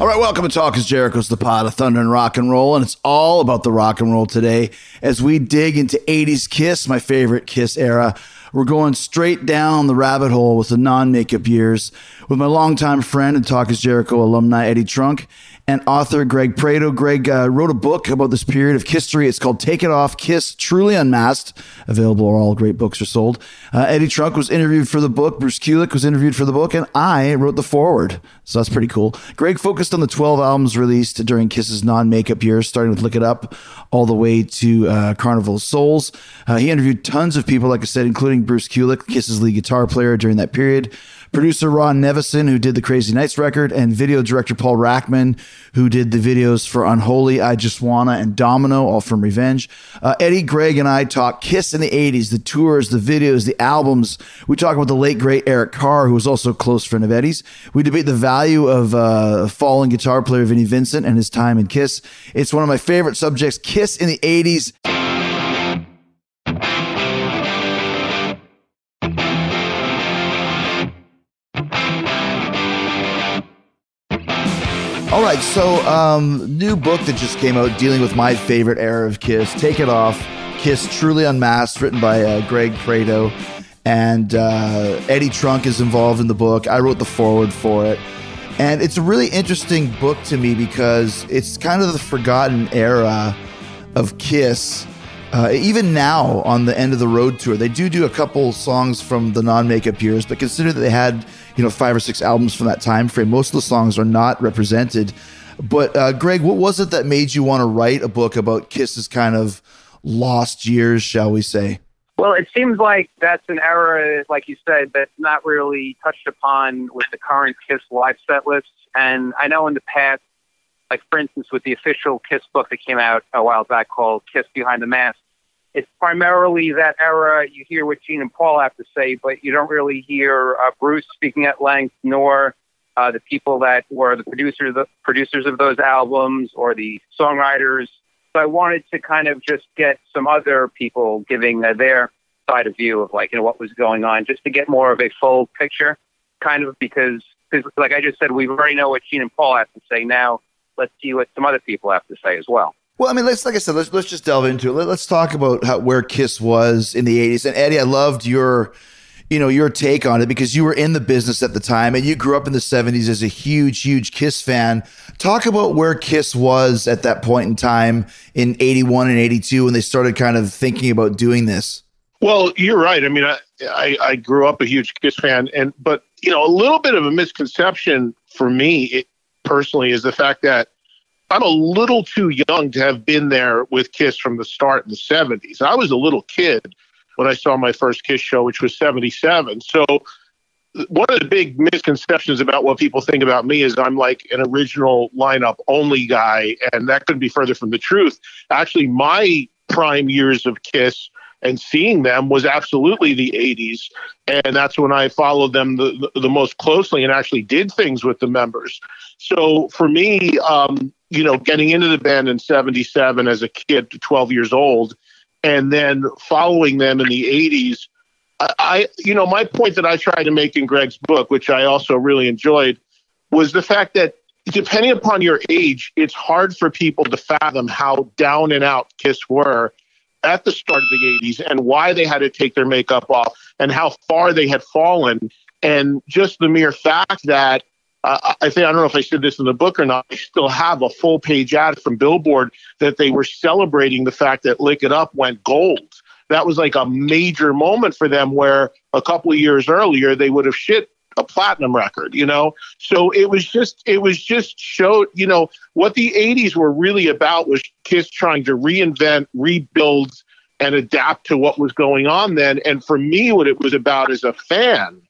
All right, welcome to Talk is Jericho's the pod of thunder and rock and roll, and it's all about the rock and roll today as we dig into 80s Kiss, my favorite Kiss era. We're going straight down the rabbit hole with the non makeup years with my longtime friend and Talk is Jericho alumni, Eddie Trunk, and author Greg Prato. Greg uh, wrote a book about this period of history. It's called Take It Off Kiss Truly Unmasked, available where all great books are sold. Uh, Eddie Trunk was interviewed for the book, Bruce Kulick was interviewed for the book, and I wrote the foreword. So that's pretty cool. Greg focused on the 12 albums released during Kiss's non makeup years, starting with Lick It Up all the way to uh, Carnival of Souls. Uh, he interviewed tons of people, like I said, including Bruce Kulick, Kiss's lead guitar player during that period producer Ron Nevison, who did the Crazy Nights record, and video director Paul Rachman, who did the videos for Unholy, I Just Wanna, and Domino, all from Revenge. Uh, Eddie, Greg, and I talk Kiss in the 80s, the tours, the videos, the albums. We talk about the late, great Eric Carr, who was also a close friend of Eddie's. We debate the value of uh, fallen guitar player Vinnie Vincent and his time in Kiss. It's one of my favorite subjects, Kiss in the 80s. Right, so um, new book that just came out dealing with my favorite era of Kiss, Take It Off, Kiss Truly Unmasked, written by uh, Greg Prato. And uh, Eddie Trunk is involved in the book. I wrote the foreword for it. And it's a really interesting book to me because it's kind of the forgotten era of Kiss. Uh, even now on the end of the road tour, they do do a couple songs from the non-makeup years, but consider that they had you know five or six albums from that time frame. Most of the songs are not represented. But uh, Greg, what was it that made you want to write a book about Kiss's kind of lost years, shall we say? Well, it seems like that's an era, like you said, that's not really touched upon with the current Kiss live set lists. And I know in the past, like for instance, with the official Kiss book that came out a while back called Kiss Behind the Mask, it's primarily that era. You hear what Gene and Paul have to say, but you don't really hear uh, Bruce speaking at length, nor uh, the people that were the producers, the producers of those albums, or the songwriters. So I wanted to kind of just get some other people giving uh, their side of view of like you know what was going on, just to get more of a full picture, kind of because because like I just said, we already know what Gene and Paul have to say. Now let's see what some other people have to say as well. Well, I mean, let's like I said, let's let's just delve into it. Let, us talk about how, where Kiss was in the '80s. And Eddie, I loved your, you know, your take on it because you were in the business at the time and you grew up in the '70s as a huge, huge Kiss fan. Talk about where Kiss was at that point in time in '81 and '82 when they started kind of thinking about doing this. Well, you're right. I mean, I, I, I grew up a huge Kiss fan, and but you know, a little bit of a misconception for me it, personally is the fact that I'm a little too young to have been there with Kiss from the start in the 70s. I was a little kid when I saw my first Kiss show, which was 77. So, one of the big misconceptions about what people think about me is I'm like an original lineup only guy, and that couldn't be further from the truth. Actually, my prime years of Kiss and seeing them was absolutely the 80s and that's when i followed them the, the, most closely and actually did things with the members so for me um, you know, getting into the band in 77 as a kid, 12 years old, and then following them in the 80s. I, I, you know, my point that I tried to make in Greg's book, which I also really enjoyed, was the fact that depending upon your age, it's hard for people to fathom how down and out Kiss were at the start of the 80s and why they had to take their makeup off and how far they had fallen. And just the mere fact that uh, I think I don't know if I said this in the book or not. I still have a full page ad from Billboard that they were celebrating the fact that "Lick It Up" went gold. That was like a major moment for them, where a couple of years earlier they would have shit a platinum record. You know, so it was just it was just showed. You know what the '80s were really about was Kiss trying to reinvent, rebuild, and adapt to what was going on then. And for me, what it was about as a fan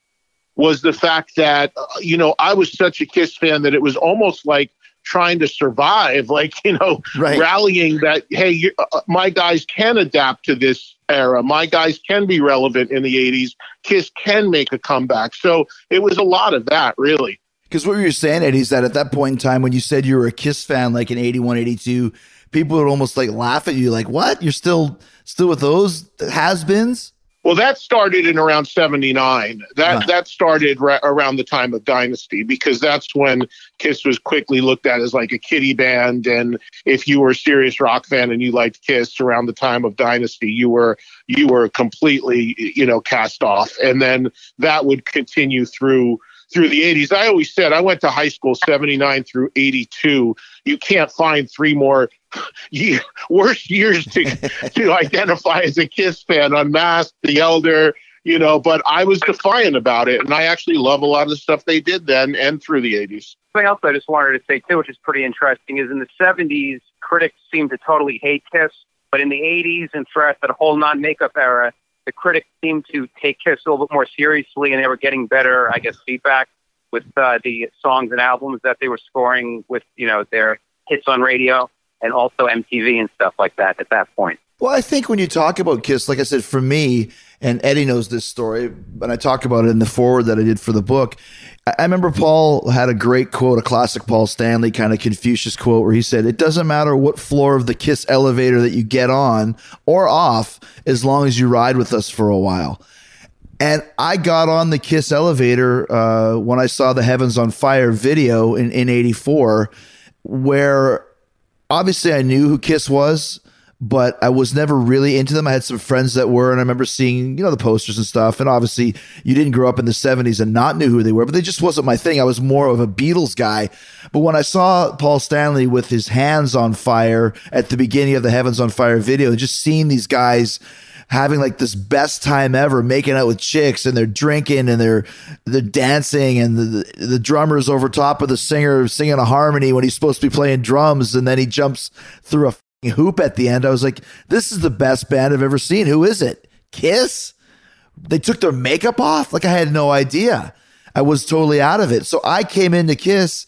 was the fact that uh, you know I was such a Kiss fan that it was almost like trying to survive, like you know, Right. rallying that hey, you, uh, my guys can adapt to this era. My guys can be relevant in the '80s. Kiss can make a comeback. So it was a lot of that, really. Because what you were saying, Eddie, is that at that point in time when you said you were a Kiss fan, like in 81, 82, people would almost like laugh at you, like, what? You're still still with those has-beens? Well, that started in around '79. That Right. that started ra- around the time of Dynasty because that's when Kiss was quickly looked at as like a kiddie band, and if you were a serious rock fan and you liked Kiss around the time of Dynasty, you were you were completely you know cast off, and then that would continue through through the 80s. I always said I went to high school 79 through 82. You can't find three more year, worse years to to identify as a Kiss fan. Unmasked, The Elder, you know. But I was defiant about it, and I actually love a lot of the stuff they did then and through the 80s. Something else I just wanted to say too, which is pretty interesting, is in the '70s, critics seemed to totally hate Kiss, but in the '80s and throughout that whole non-makeup era, the critics seemed to take Kiss a little bit more seriously, and they were getting better, I guess, feedback with uh, the songs and albums that they were scoring with, you know, their hits on radio and also MTV and stuff like that at that point. Well, I think when you talk about Kiss, like I said, for me, and Eddie knows this story, but I talk about it in the forward that I did for the book. I remember Paul had a great quote, a classic Paul Stanley kind of Confucius quote, where he said, It doesn't matter what floor of the Kiss elevator that you get on or off, as long as you ride with us for a while. And I got on the Kiss elevator uh, when I saw the Heavens on Fire video in, in 84, where obviously I knew who Kiss was, but I was never really into them. I had some friends that were, and I remember seeing, you know, the posters and stuff. And obviously, you didn't grow up in the 70s and not knew who they were, but they just wasn't my thing. I was more of a Beatles guy. But when I saw Paul Stanley with his hands on fire at the beginning of the Heavens on Fire video, and just seeing these guys having like this best time ever making out with chicks and they're drinking and they're they're dancing and the, the, the drummer's over top of the singer singing a harmony when he's supposed to be playing drums and then he jumps through a hoop at the end. I was like, this is the best band I've ever seen. Who is it? Kiss? They took their makeup off? Like I had no idea. I was totally out of it. So I came into Kiss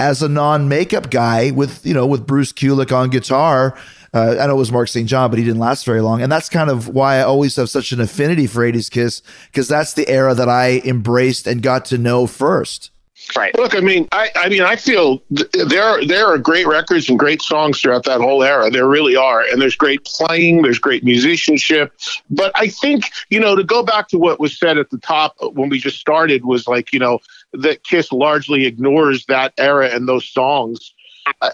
as a non-makeup guy with, you know, with Bruce Kulick on guitar. Uh, I know it was Mark St. John, but he didn't last very long. And that's kind of why I always have such an affinity for 80s Kiss, because that's the era that I embraced and got to know first. Right. Look, I mean, I, I mean, I feel th- there there are great records and great songs throughout that whole era. There really are, and there's great playing, there's great musicianship. But I think you know to go back to what was said at the top when we just started was like you know that Kiss largely ignores that era and those songs.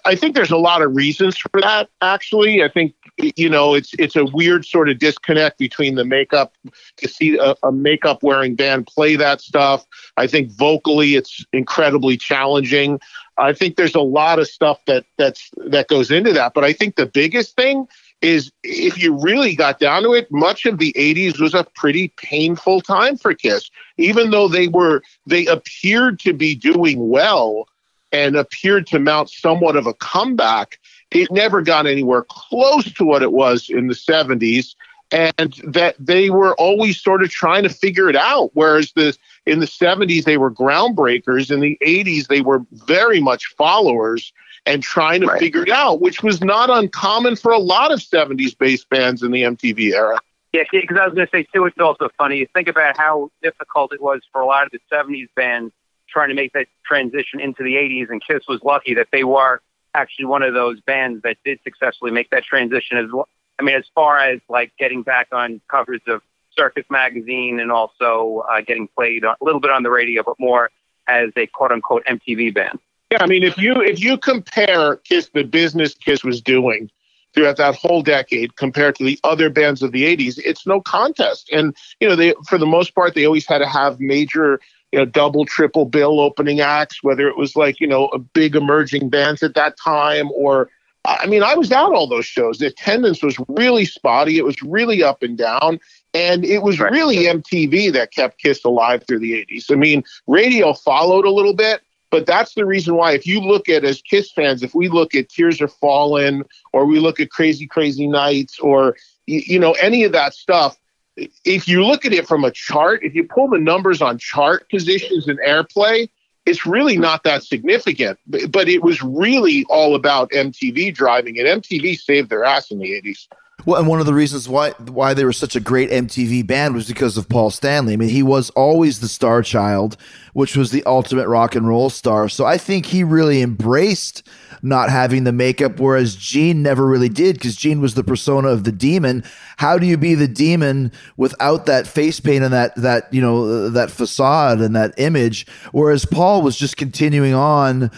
I, think there's a lot of reasons for that. Actually, I think you know it's it's a weird sort of disconnect between the makeup to see a, a makeup wearing band play that stuff. I think vocally it's incredibly challenging. I think there's a lot of stuff that that's that goes into that. But I think the biggest thing is if you really got down to it, much of the 80s was a pretty painful time for Kiss. Even though they were they appeared to be doing well and appeared to mount somewhat of a comeback, it never got anywhere close to what it was in the 70s and that they were always sort of trying to figure it out whereas the in the 70s they were groundbreakers in the 80s they were very much followers and trying to Right. figure it out which was not uncommon for a lot of 70s bass bands in the MTV era Yeah, because I was going to say too, it's also funny. You think about how difficult it was for a lot of the '70s bands trying to make that transition into the '80s, and Kiss was lucky that they were actually one of those bands that did successfully make that transition. As well. I mean, as far as like getting back on covers of Circus magazine and also uh, getting played a little bit on the radio, but more as a quote unquote MTV band. Yeah, I mean, if you if you compare Kiss, the business Kiss was doing throughout that whole decade compared to the other bands of the '80s, it's no contest. And you know, they for the most part, they always had to have major, you know, double, triple bill opening acts, whether it was like you know a big emerging bands at that time or. I mean, I was out all those shows. The attendance was really spotty. It was really up and down. And it was really MTV that kept Kiss alive through the 80s. I mean, radio followed a little bit, but that's the reason why, if you look at as Kiss fans, if we look at Tears Are Falling or we look at Crazy Crazy Nights or, you know, any of that stuff, if you look at it from a chart, if you pull the numbers on chart positions and airplay, it's really not that significant. But it was really all about MTV driving it. MTV saved their ass in the 80s. Well, and one of the reasons why why they were such a great MTV band was because of Paul Stanley. I mean, he was always the star child, which was the ultimate rock and roll star. So I think he really embraced not having the makeup, whereas Gene never really did because Gene was the persona of the demon. How do you be the demon without that face paint and that that you know that facade and that image? Whereas Paul was just continuing on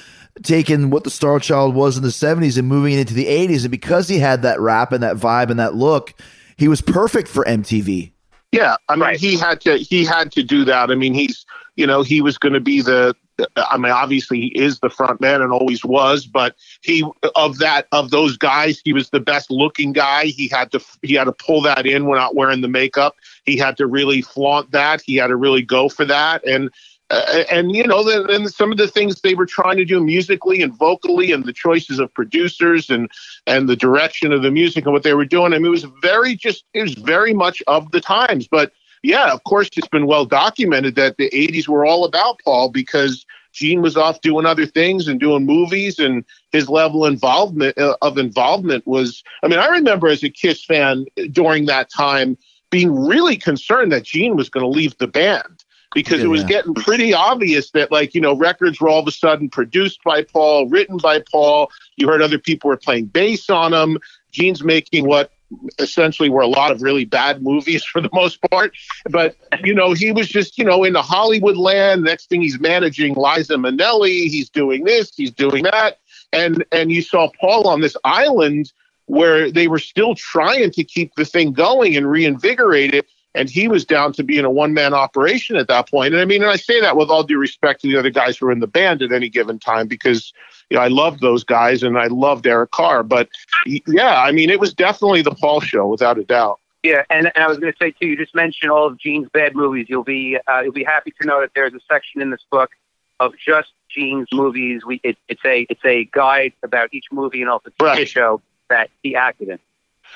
taking what the Star Child was in the 70s and moving it into the 80s. And because he had that rap and that vibe and that look, he was perfect for MTV. Yeah, I mean, Right. he had to he had to do that. I mean, he's you know he was going to be the. I mean, obviously he is the front man and always was, but he of that of those guys, he was the best looking guy. He had to he had to pull that in without wearing the makeup. He had to really flaunt that. He had to really go for that, and uh, and you know, then some of the things they were trying to do musically and vocally, and the choices of producers and and the direction of the music and what they were doing. I mean, it was very just it was very much of the times. But yeah, of course, it's been well documented that the '80s were all about Paul because Gene was off doing other things and doing movies, and his level involvement uh, of involvement was. I mean, I remember as a Kiss fan during that time being really concerned that Gene was going to leave the band because it was Yeah. getting pretty obvious that like you know records were all of a sudden produced by Paul, written by Paul. You heard other people were playing bass on them. Gene's making what essentially were a lot of really bad movies for the most part. But you know he was just you know in the Hollywood land. Next thing he's managing Liza Minnelli. He's doing this. He's doing that. And and you saw Paul on this island where they were still trying to keep the thing going and reinvigorate it and he was down to being a one man operation at that point. And I mean, and I say that with all due respect to the other guys who were in the band at any given time because you know I loved those guys and I loved Eric Carr. But yeah, I mean, it was definitely the Paul show without a doubt. Yeah, and, and I was going to say too. You just mentioned all of Gene's bad movies. You'll be uh, you'll be happy to know that there's a section in this book of just Gene's movies. We it, it's a it's a guide about each movie and also the Right. show that he acted in.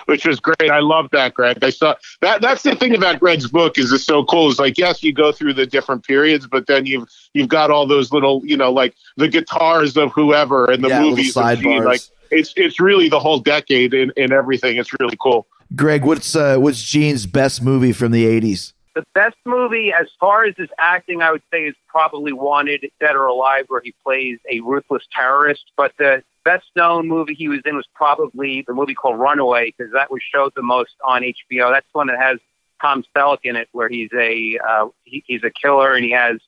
Which was great. I love that, Greg. I saw that. That's the thing about Greg's book is it's so cool. It's like yes, you go through the different periods, but then you've you've got all those little, you know, like the guitars of whoever and the Yeah, movies of Gene. Like it's it's really the whole decade and, and everything. It's really cool. Greg, what's uh, what's Gene's best movie from the 80s? The best movie, as far as his acting, I would say is probably Wanted, Dead or Alive, where he plays a ruthless terrorist. But the best known movie he was in was probably the movie called Runaway, because that was showed the most on HBO. That's the one that has Tom Selleck in it, where he's a uh, he, he's a killer and he has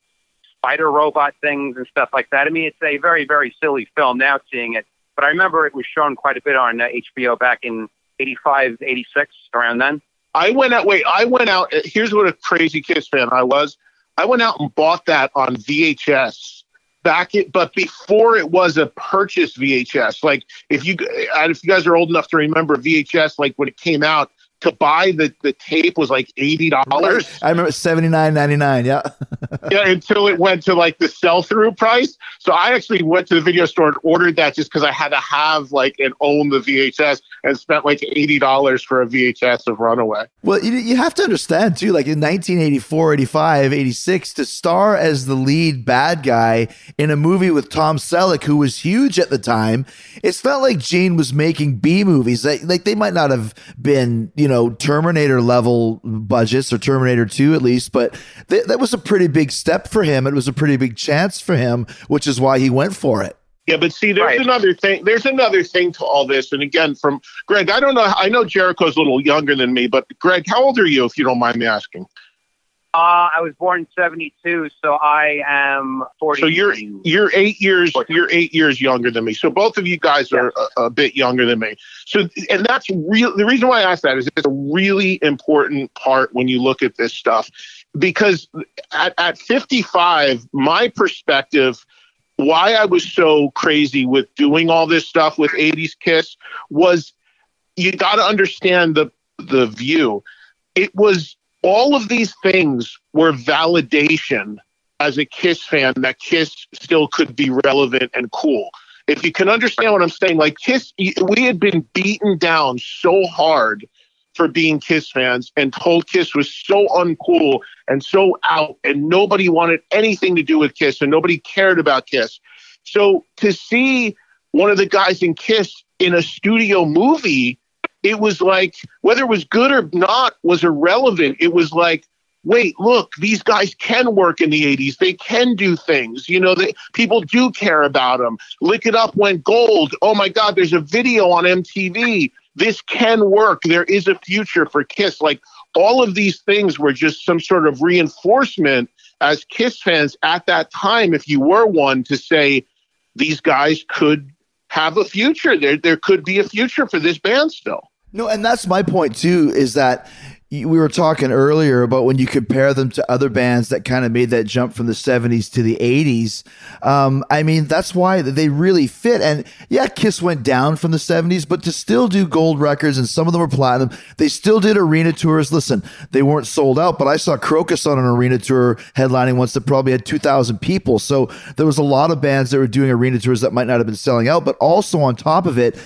spider robot things and stuff like that. I mean, it's a very very silly film now seeing it, but I remember it was shown quite a bit on uh, HBO back in 85, 86, around then. I went out. Wait, I went out. Here's what a crazy Kiss fan I was. I went out and bought that on VHS back it, but before it was a purchase VHS. Like if you if you guys are old enough to remember VHS, like when it came out, to buy the the tape was like eighty dollars. I remember 79.99. Yeah. yeah, until it went to like the sell through price. So I actually went to the video store and ordered that just because I had to have like and own the VHS and spent like eighty dollars for a VHS of Runaway. Well, you, you have to understand too, like in 1984, 85, 86, to star as the lead bad guy in a movie with Tom Selleck, who was huge at the time, it felt like Gene was making B movies. Like, like they might not have been, you know, Terminator level budgets or Terminator 2 at least, but th- that was a pretty big step for him. It was a pretty big chance for him, which is why he went for it. Yeah, but see, there's Right. another thing. There's another thing to all this. And again, from Greg, I don't know. I know Jericho's a little younger than me, but Greg, how old are you, if you don't mind me asking? Uh, I was born in '72, so I am 40. So you're you're eight years you're eight years younger than me. So both of you guys are a, a bit younger than me. So and that's real. The reason why I ask that is it's a really important part when you look at this stuff because at, at 55, my perspective. Why I was so crazy with doing all this stuff with 80s Kiss was you got to understand the the view. It was all of these things were validation as a Kiss fan that Kiss still could be relevant and cool. If you can understand what I'm saying, like Kiss, we had been beaten down so hard for being Kiss fans and told Kiss was so uncool and so out, and nobody wanted anything to do with Kiss and nobody cared about Kiss. So to see one of the guys in Kiss in a studio movie it was like whether it was good or not was irrelevant. It was like, wait, look, these guys can work in the 80s. They can do things. You know, they, people do care about them. Lick It Up went gold. Oh my God, there's a video on MTV. This can work. There is a future for Kiss. Like all of these things were just some sort of reinforcement as Kiss fans at that time, if you were one, to say these guys could have a future. There, there could be a future for this band still. No, and that's my point too. Is that we were talking earlier about when you compare them to other bands that kind of made that jump from the 70s to the 80s. Um, I mean, that's why they really fit. And yeah, Kiss went down from the 70s, but to still do gold records and some of them were platinum, they still did arena tours. Listen, they weren't sold out, but I saw Krokus on an arena tour headlining once that probably had 2,000 people. So there was a lot of bands that were doing arena tours that might not have been selling out, but also on top of it,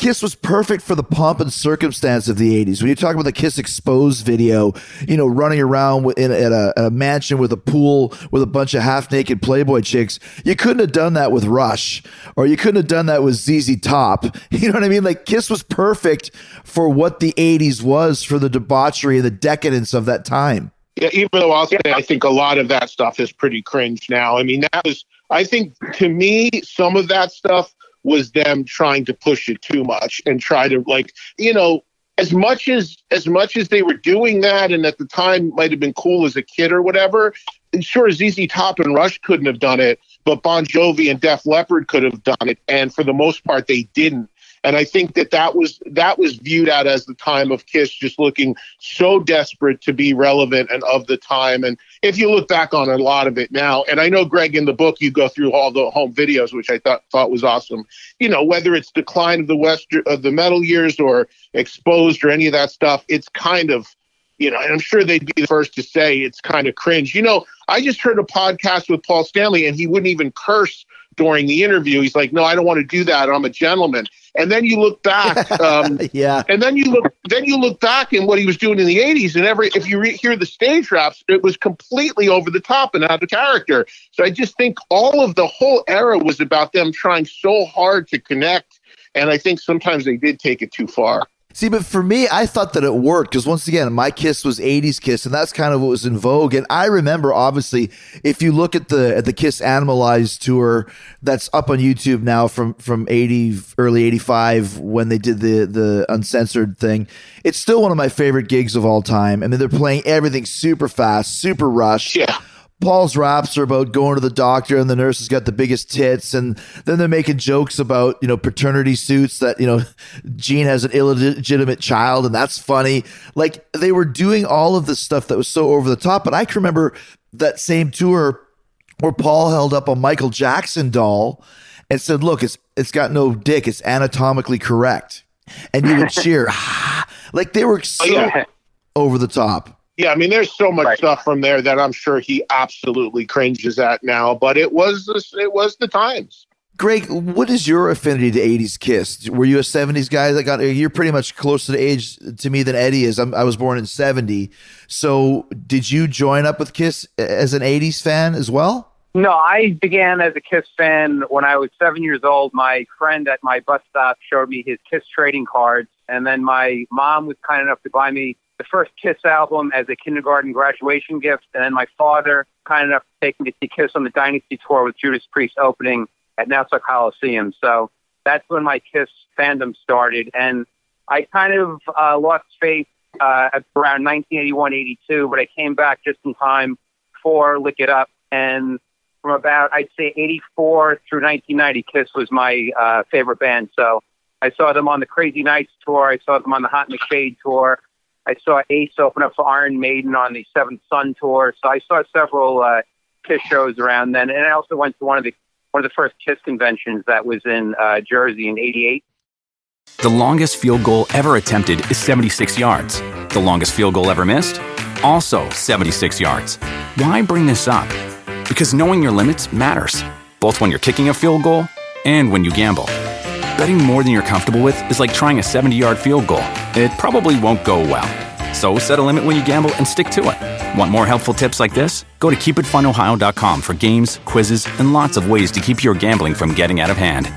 Kiss was perfect for the pomp and circumstance of the 80s. When you talk about the Kiss Exposed video, you know, running around in, at, a, a mansion with a pool with a bunch of half naked Playboy chicks, you couldn't have done that with Rush or you couldn't have done that with ZZ Top. You know what I mean? Like Kiss was perfect for what the 80s was for the debauchery and the decadence of that time. Yeah, even though I'll say I think a lot of that stuff is pretty cringe now. I mean, that was, I think to me, some of that stuff was them trying to push it too much and try to like you know as much as as much as they were doing that and at the time might have been cool as a kid or whatever sure ZZ Top and Rush couldn't have done it but Bon Jovi and Def Leppard could have done it. And for the most part they didn't and I think that that was that was viewed out as the time of Kiss just looking so desperate to be relevant and of the time. And if you look back on a lot of it now, and I know Greg in the book you go through all the home videos, which I thought thought was awesome. You know whether it's decline of the west of the metal years or exposed or any of that stuff, it's kind of you know, and I'm sure they'd be the first to say it's kind of cringe. You know, I just heard a podcast with Paul Stanley and he wouldn't even curse during the interview. He's like, no, I don't want to do that. I'm a gentleman. And then you look back, um, yeah. And then you look, then you look back in what he was doing in the '80s, and every if you re- hear the stage raps, it was completely over the top and out of character. So I just think all of the whole era was about them trying so hard to connect, and I think sometimes they did take it too far. See, but for me, I thought that it worked because once again, my kiss was '80s kiss, and that's kind of what was in vogue. And I remember, obviously, if you look at the at the Kiss Animalized tour that's up on YouTube now from from '80, early '85 when they did the the uncensored thing, it's still one of my favorite gigs of all time. I mean, they're playing everything super fast, super rush. Yeah. Paul's raps are about going to the doctor and the nurse has got the biggest tits. And then they're making jokes about, you know, paternity suits that, you know, Gene has an illegitimate child and that's funny. Like they were doing all of this stuff that was so over the top. But I can remember that same tour where Paul held up a Michael Jackson doll and said, look, it's, it's got no dick. It's anatomically correct. And you would cheer. Ah. like they were so Oh, yeah. over the top. Yeah, I mean, there's so much Right. stuff from there that I'm sure he absolutely cringes at now, but it was the, it was the times. Greg, what is your affinity to 80s Kiss? Were you a 70s guy that got, you're pretty much closer to age to me than Eddie is. I'm, I was born in 70. So did you join up with Kiss as an 80s fan as well? No, I began as a Kiss fan when I was seven years old. My friend at my bus stop showed me his Kiss trading cards, and then my mom was kind enough to buy me the first Kiss album as a kindergarten graduation gift, and then my father kind enough to take me to see Kiss on the Dynasty tour with Judas Priest opening at Nassau Coliseum. So that's when my Kiss fandom started, and I kind of uh, lost faith uh, around 1981, 82, but I came back just in time for Lick It Up. And from about, I'd say 84 through 1990, Kiss was my uh, favorite band. So I saw them on the Crazy Nights tour. I saw them on the Hot in the Shade tour. I saw Ace open up for Iron Maiden on the Seventh Son tour. So I saw several uh, Kiss shows around then. And I also went to one of the one of the first Kiss conventions that was in uh, Jersey in '88. The longest field goal ever attempted is 76 yards. The longest field goal ever missed? Also 76 yards. Why bring this up? Because knowing your limits matters, both when you're kicking a field goal and when you gamble. Betting more than you're comfortable with is like trying a 70 yard field goal. It probably won't go well. So set a limit when you gamble and stick to it. Want more helpful tips like this? Go to keepitfunohio.com for games, quizzes, and lots of ways to keep your gambling from getting out of hand.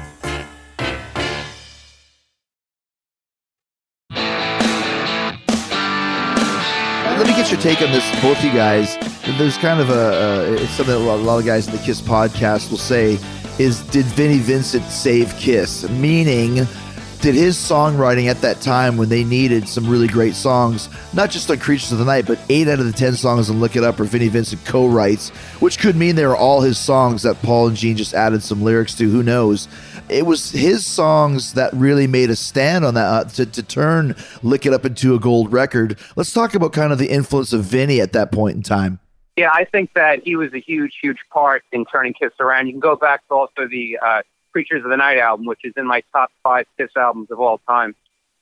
Let me get your take on this, both you guys. There's kind of a, it's something that a lot, a lot of guys in the Kiss podcast will say is, did Vinnie Vincent save Kiss? Meaning, did his songwriting at that time when they needed some really great songs, not just on Creatures of the Night, but eight out of the ten songs on Lick It Up are Vinnie Vincent co-writes, which could mean they were all his songs that Paul and Gene just added some lyrics to. Who knows? It was his songs that really made a stand on that uh, to, to turn Lick It Up into a gold record. Let's talk about kind of the influence of Vinnie at that point in time. Yeah, I think that he was a huge, huge part in turning Kiss around. You can go back to also the uh, Creatures of the Night album, which is in my top five Kiss albums of all time.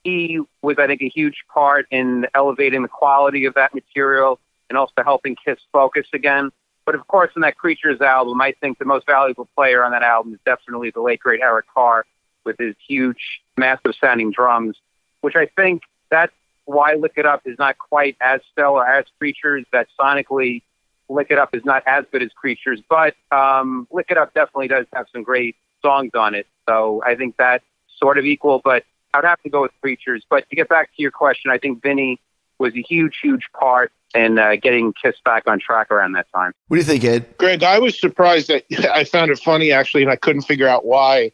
He was, I think, a huge part in elevating the quality of that material and also helping Kiss focus again. But of course, in that Creatures album, I think the most valuable player on that album is definitely the late great Eric Carr with his huge, massive sounding drums, which I think that's why Lick It Up is not quite as stellar as Creatures. That sonically, Lick It Up is not as good as Creatures, but um, Lick It Up definitely does have some great songs on it. So I think that's sort of equal, but I'd have to go with Creatures. But to get back to your question, I think Vinny was a huge, huge part in uh, getting Kiss back on track around that time. What do you think, Ed? Greg, I was surprised that I found it funny actually, and I couldn't figure out why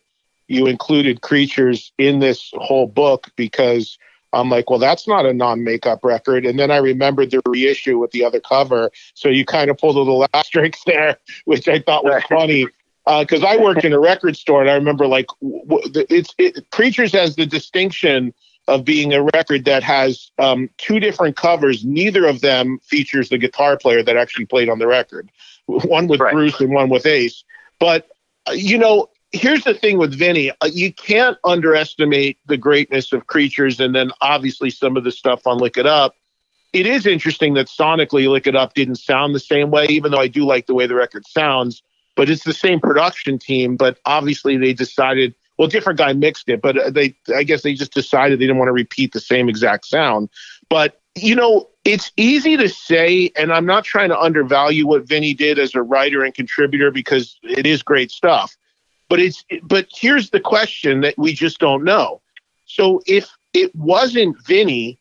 you included creatures in this whole book because I'm like, well, that's not a non-makeup record. And then I remembered the reissue with the other cover, so you kind of pulled a little asterisk there, which I thought was funny. Because uh, I worked in a record store, and I remember like it's it, Creatures has the distinction of being a record that has um, two different covers. Neither of them features the guitar player that actually played on the record. One with Right. Bruce and one with Ace. But uh, you know, here's the thing with Vinny: uh, you can't underestimate the greatness of Creatures, and then obviously some of the stuff on Lick It Up. It is interesting that sonically, Lick It Up didn't sound the same way, even though I do like the way the record sounds. But it's the same production team. But obviously, they decided. Well, different guy mixed it, but uh, they, I guess, they just decided they didn't want to repeat the same exact sound. But you know, it's easy to say, and I'm not trying to undervalue what Vinny did as a writer and contributor because it is great stuff. But it's but here's the question that we just don't know. So if it wasn't Vinny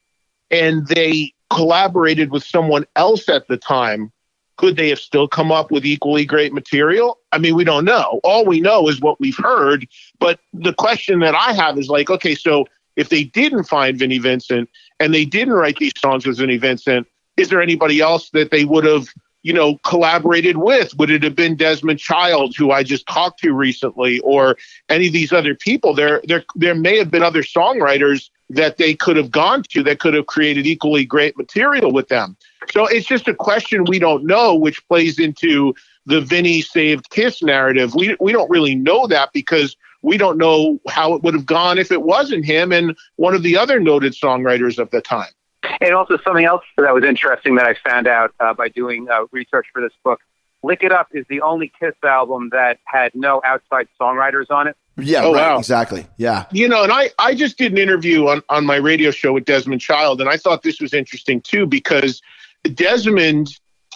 and they collaborated with someone else at the time, could they have still come up with equally great material? I mean, we don't know. All we know is what we've heard. But the question that I have is like, okay, so if they didn't find Vinnie Vincent and they didn't write these songs with Vinnie Vincent, is there anybody else that they would have, you know, collaborated with? Would it have been Desmond Child, who I just talked to recently, or any of these other people? There, there, there may have been other songwriters that they could have gone to that could have created equally great material with them. So it's just a question we don't know, which plays into the Vinny saved Kiss narrative. We we don't really know that because we don't know how it would have gone if it wasn't him and one of the other noted songwriters of the time. And also something else that was interesting that I found out uh, by doing uh, research for this book. Lick It Up is the only Kiss album that had no outside songwriters on it. Yeah, Oh, right. wow. Exactly. Yeah. You know, and I, I just did an interview on, on my radio show with Desmond Child, and I thought this was interesting too because Desmond,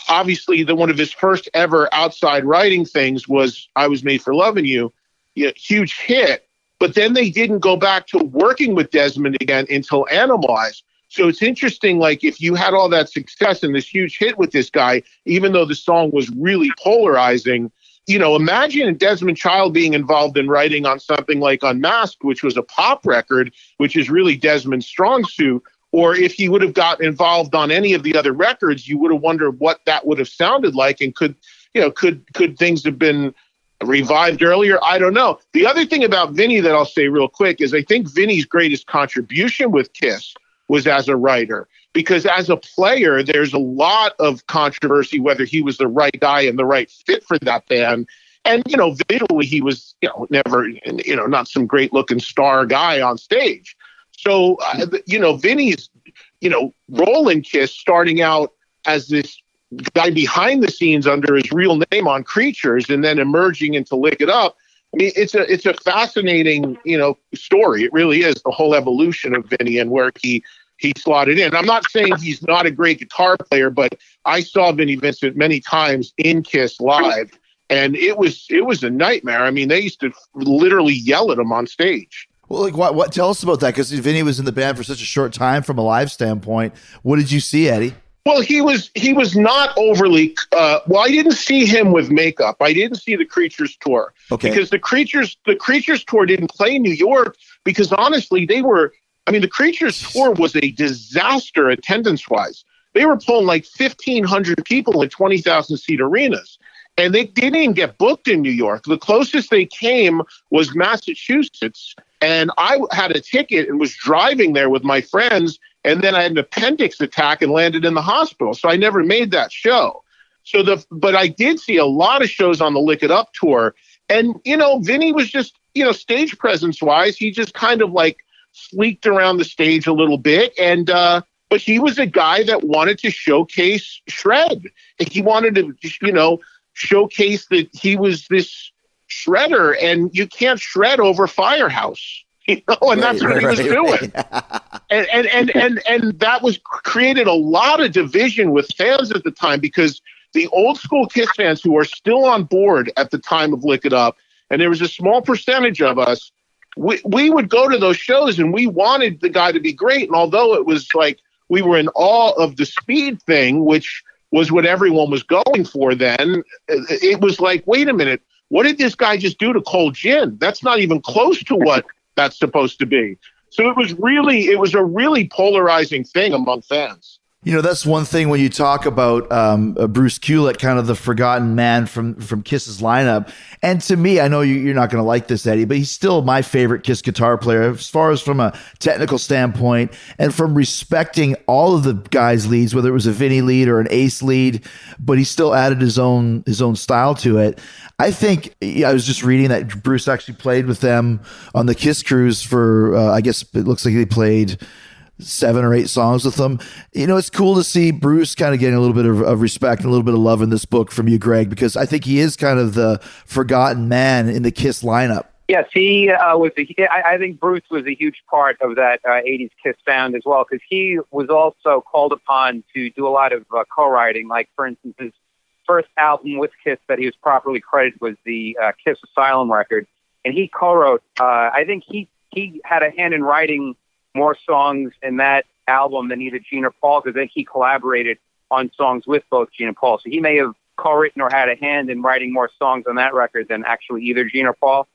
obviously, the one of his first ever outside writing things was "I Was Made for Loving You," yeah, huge hit. But then they didn't go back to working with Desmond again until Animalize. So it's interesting, like if you had all that success and this huge hit with this guy, even though the song was really polarizing, you know, imagine Desmond Child being involved in writing on something like Unmasked, which was a pop record, which is really Desmond's strong suit. Or if he would have got involved on any of the other records, you would have wondered what that would have sounded like, and could you know could could things have been revived earlier? I don't know. The other thing about Vinny that I'll say real quick is I think Vinny's greatest contribution with Kiss was as a writer because as a player, there's a lot of controversy whether he was the right guy and the right fit for that band. And you know, visually, he was you know never you know not some great looking star guy on stage. So uh, you know, Vinny's you know role in Kiss starting out as this guy behind the scenes under his real name on Creatures, and then emerging into Lick It Up. I mean, it's a it's a fascinating you know story. It really is the whole evolution of Vinny and where he he slotted in. I'm not saying he's not a great guitar player, but I saw Vinnie Vincent many times in Kiss live, and it was it was a nightmare. I mean, they used to literally yell at him on stage. Well, like what? What? Tell us about that because Vinny was in the band for such a short time. From a live standpoint, what did you see, Eddie? Well, he was he was not overly. Uh, well, I didn't see him with makeup. I didn't see the Creatures tour Okay. because the Creatures the Creatures tour didn't play in New York because honestly they were. I mean, the Creatures tour was a disaster attendance wise. They were pulling like fifteen hundred people in twenty thousand seat arenas, and they didn't even get booked in New York. The closest they came was Massachusetts, and I had a ticket and was driving there with my friends and then I had an appendix attack and landed in the hospital. So I never made that show. So the but I did see a lot of shows on the Lick It Up tour, and you know, Vinny was just you know stage presence wise, he just kind of like sleeked around the stage a little bit, and uh, but he was a guy that wanted to showcase shred. He wanted to you know showcase that he was this shredder, and you can't shred over Firehouse. You know, and that's what he was doing and, and and and and that was created a lot of division with fans at the time because the old school Kiss fans who are still on board at the time of Lick It Up, and there was a small percentage of us. We we would go to those shows and we wanted the guy to be great, and although it was like we were in awe of the speed thing, which was what everyone was going for then, it was like, wait a minute, what did this guy just do to Cold Gin? That's not even close to what that's supposed to be. So it was really, it was a really polarizing thing among fans. You know, that's one thing when you talk about um, uh, Bruce Kulick, kind of the forgotten man from from Kiss's lineup. And to me, I know you, you're not going to like this, Eddie, but he's still my favorite Kiss guitar player as far as from a technical standpoint and from respecting all of the guys' leads, whether it was a Vinny lead or an Ace lead. But he still added his own his own style to it. I think I was just reading that Bruce actually played with them on the Kiss cruise for. Uh, I guess it looks like they played seven or eight songs with them. You know, it's cool to see Bruce kind of getting a little bit of, of, respect and a little bit of love in this book from you, Greg, because I think he is kind of the forgotten man in the Kiss lineup. Yes, he uh, was. A, I, I think Bruce was a huge part of that uh, '80s Kiss sound as well, because he was also called upon to do a lot of uh, co-writing. Like, for instance, his first album with Kiss that he was properly credited was the uh, Kiss Asylum record, and he co-wrote. Uh, I think he he had a hand in writing more songs in that album than either Gene or Paul, because then he collaborated on songs with both Gene and Paul. So he may have co-written or had a hand in writing more songs on that record than actually either Gene or Paul.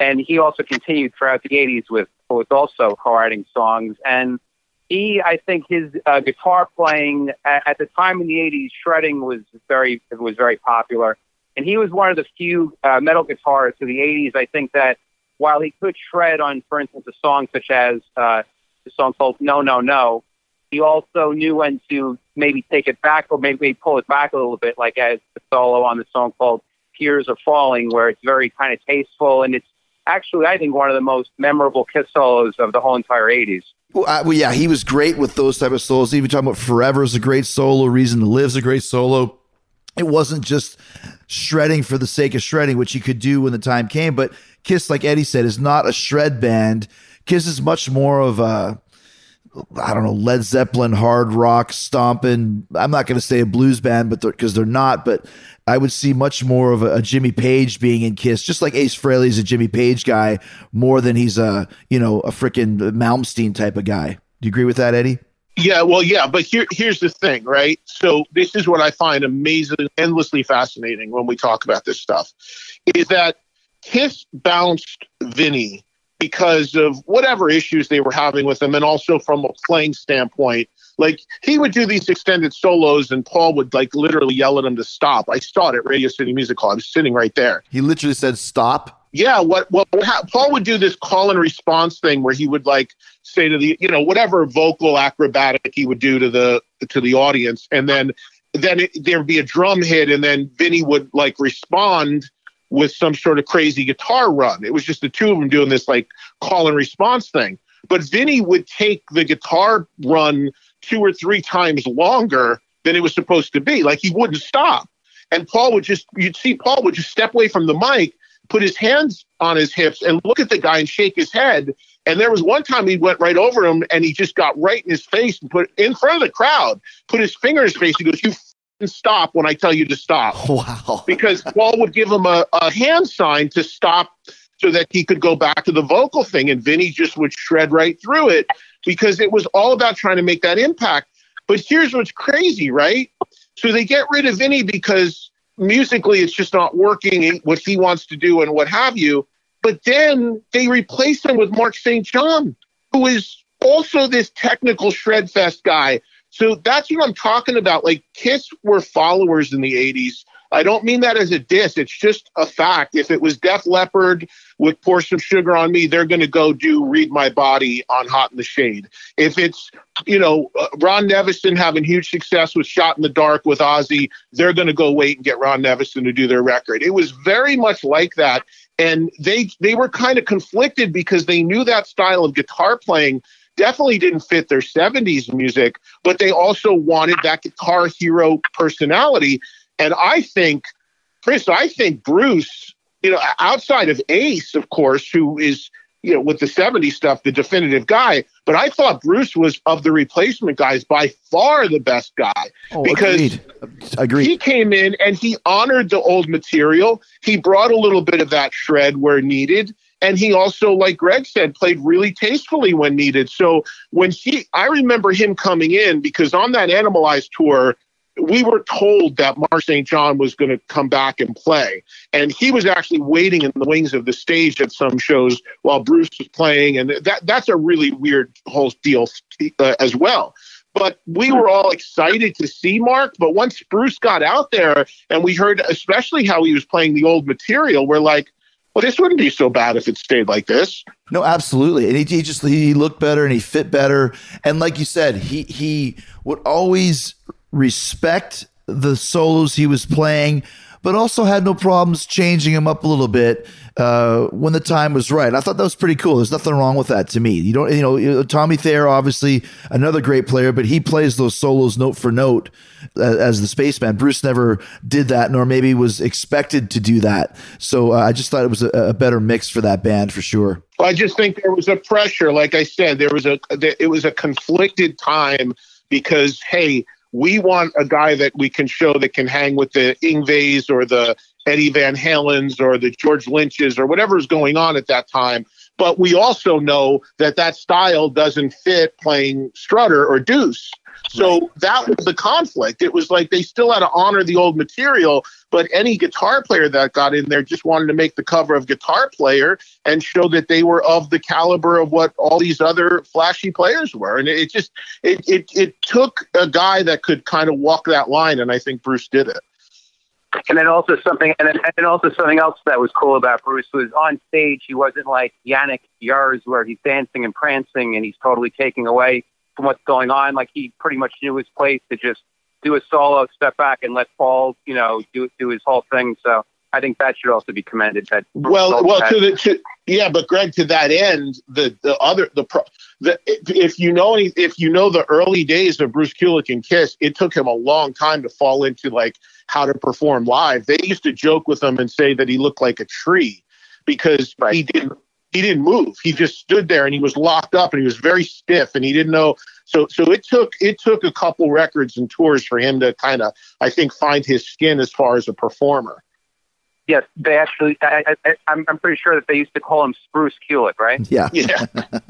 And he also continued throughout the 80s with, with also co-writing songs. And he, I think his uh, guitar playing at, at the time in the 80s, shredding was very, was very popular. And he was one of the few uh, metal guitarists of the 80s, I think that while he could shred on, for instance, a song such as uh, the song called No, No, No, he also knew when to maybe take it back or maybe pull it back a little bit, like as the solo on the song called Tears Are Falling, where it's very kind of tasteful and it's actually, I think, one of the most memorable Kiss solos of the whole entire 80s. Well, uh, well, yeah, he was great with those type of solos. Even talking about Forever is a great solo, Reason to Live is a great solo. It wasn't just shredding for the sake of shredding, which he could do when the time came. But Kiss, like Eddie said, is not a shred band. Kiss is much more of a I don't know, Led Zeppelin, hard rock, stomping. I'm not going to say a blues band, but because they're, they're, not, but I would see much more of a, a, Jimmy Page being in Kiss, just like Ace Frehley's a Jimmy Page guy more than he's a, you know, a freaking Malmsteen type of guy. Do you agree with that, Eddie? Yeah, well, yeah, but here, here's the thing, right? So this is what I find amazing, endlessly fascinating when we talk about this stuff, is that Kiss bounced Vinny because of whatever issues they were having with him, and also from a playing standpoint. Like he would do these extended solos, and Paul would like literally yell at him to stop. I saw it at Radio City Music Hall. I was sitting right there. He literally said, "Stop." Yeah, what what, what ha- Paul would do this call and response thing where he would like say to the you know whatever vocal acrobatic he would do to the to the audience, and then then it, there'd be a drum hit, and then Vinny would like respond with some sort of crazy guitar run. It was just the two of them doing this like call and response thing. But Vinny would take the guitar run two or three times longer than it was supposed to be. Like he wouldn't stop. And Paul would just, you'd see Paul would just step away from the mic, put his hands on his hips and look at the guy and shake his head. And there was one time he went right over him and he just got right in his face and put in front of the crowd, put his finger in his face. He goes, You stop when I tell you to stop Wow. because Paul would give him a, a hand sign to stop so that he could go back to the vocal thing. And Vinny just would shred right through it because it was all about trying to make that impact. But here's what's crazy, right? So they get rid of Vinny because musically it's just not working eh, what he wants to do and what have you. But then they replace him with Mark St. John, who is also this technical shred fest guy. So that's what I'm talking about. Like Kiss were followers in the 80s. I don't mean that as a diss. It's just a fact. If it was Def Leppard with Pour Some Sugar on Me, they're going to go do Read My Body on Hot in the Shade. If it's, you know, uh, Ron Nevison having huge success with Shot in the Dark with Ozzy, they're going to go wait and get Ron Nevison to do their record. It was very much like that. And they they were kind of conflicted because they knew that style of guitar playing definitely didn't fit their 70s music, but they also wanted that guitar hero personality. And I think, Chris, I think Bruce, you know, outside of Ace, of course, who is, you know, with the 70s stuff, the definitive guy, but I thought Bruce was of the replacement guys by far the best guy Oh, because agreed. Agreed. he came in and he honored the old material. He brought a little bit of that shred where needed. And he also, like Greg said, played really tastefully when needed. So when he, I remember him coming in because on that Animalized tour, we were told that Mark St. John was going to come back and play. And he was actually waiting in the wings of the stage at some shows while Bruce was playing. And that that's a really weird whole deal uh, as well. But we were all excited to see Mark. But once Bruce got out there and we heard, especially how he was playing the old material, we're like, well, this wouldn't be so bad if it stayed like this. No, absolutely. And he, he just he looked better and he fit better. And like you said, he he would always respect the solos he was playing, but also had no problems changing him up a little bit uh, when the time was right. I thought that was pretty cool. There's nothing wrong with that to me. You don't, you know, Tommy Thayer, obviously another great player, but he plays those solos note for note uh, as the spaceman. Bruce never did that, nor maybe was expected to do that. So uh, I just thought it was a, a better mix for that band for sure. I just think there was a pressure. Like I said, there was a it was a conflicted time because hey, we want a guy that we can show that can hang with the Yngwies or the Eddie Van Halens or the George Lynches or whatever's going on at that time. But we also know that that style doesn't fit playing Strutter or Deuce. So that was the conflict. It was like they still had to honor the old material, but any guitar player that got in there just wanted to make the cover of Guitar Player and show that they were of the caliber of what all these other flashy players were. And it just it it, it took a guy that could kind of walk that line, and I think Bruce did it. And then also something, and then and also something else that was cool about Bruce was on stage. He wasn't like Janick Gers, where he's dancing and prancing, and he's totally taking away from what's going on. Like he pretty much knew his place to just do a solo, step back, and let Paul, you know, do do his whole thing. So I think that should also be commended. That Well, well, had- to the to, yeah, but Greg, to that end, the the other the pro, the if- if you know any if you know the early days of Bruce Kulick and Kiss, it took him a long time to fall into like how to perform live. They used to joke with him and say that he looked like a tree because Right. he didn't he didn't move. He just stood there and he was locked up and he was very stiff and he didn't know. So so it took it took a couple records and tours for him to kind of I think find his skin as far as a performer. yes, they actually. I, I, I'm I'm pretty sure that they used to call him Spruce Kulick, right? Yeah. Yeah.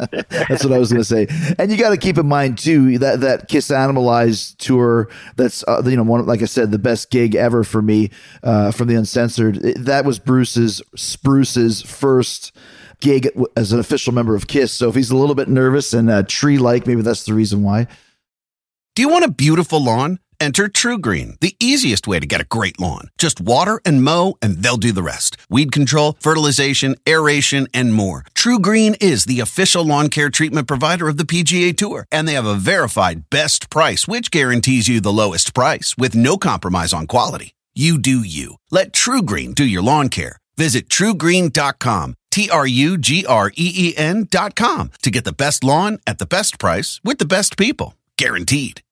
That's what I was going to say. And you got to keep in mind too that that Kiss Animalized tour. That's uh, you know one like I said the best gig ever for me uh, from the Uncensored. It- that was Bruce's Spruce's first gig as an official member of Kiss. So if he's a little bit nervous and uh, tree like, maybe that's the reason why. Do you want a beautiful lawn? Enter True Green, the easiest way to get a great lawn. Just water and mow, and they'll do the rest. Weed control, fertilization, aeration, and more. True Green is the official lawn care treatment provider of the PGA Tour, and they have a verified best price, which guarantees you the lowest price with no compromise on quality. You do you. Let True Green do your lawn care. Visit truegreen.com, T R U G R E E com to get the best lawn at the best price with the best people. Guaranteed.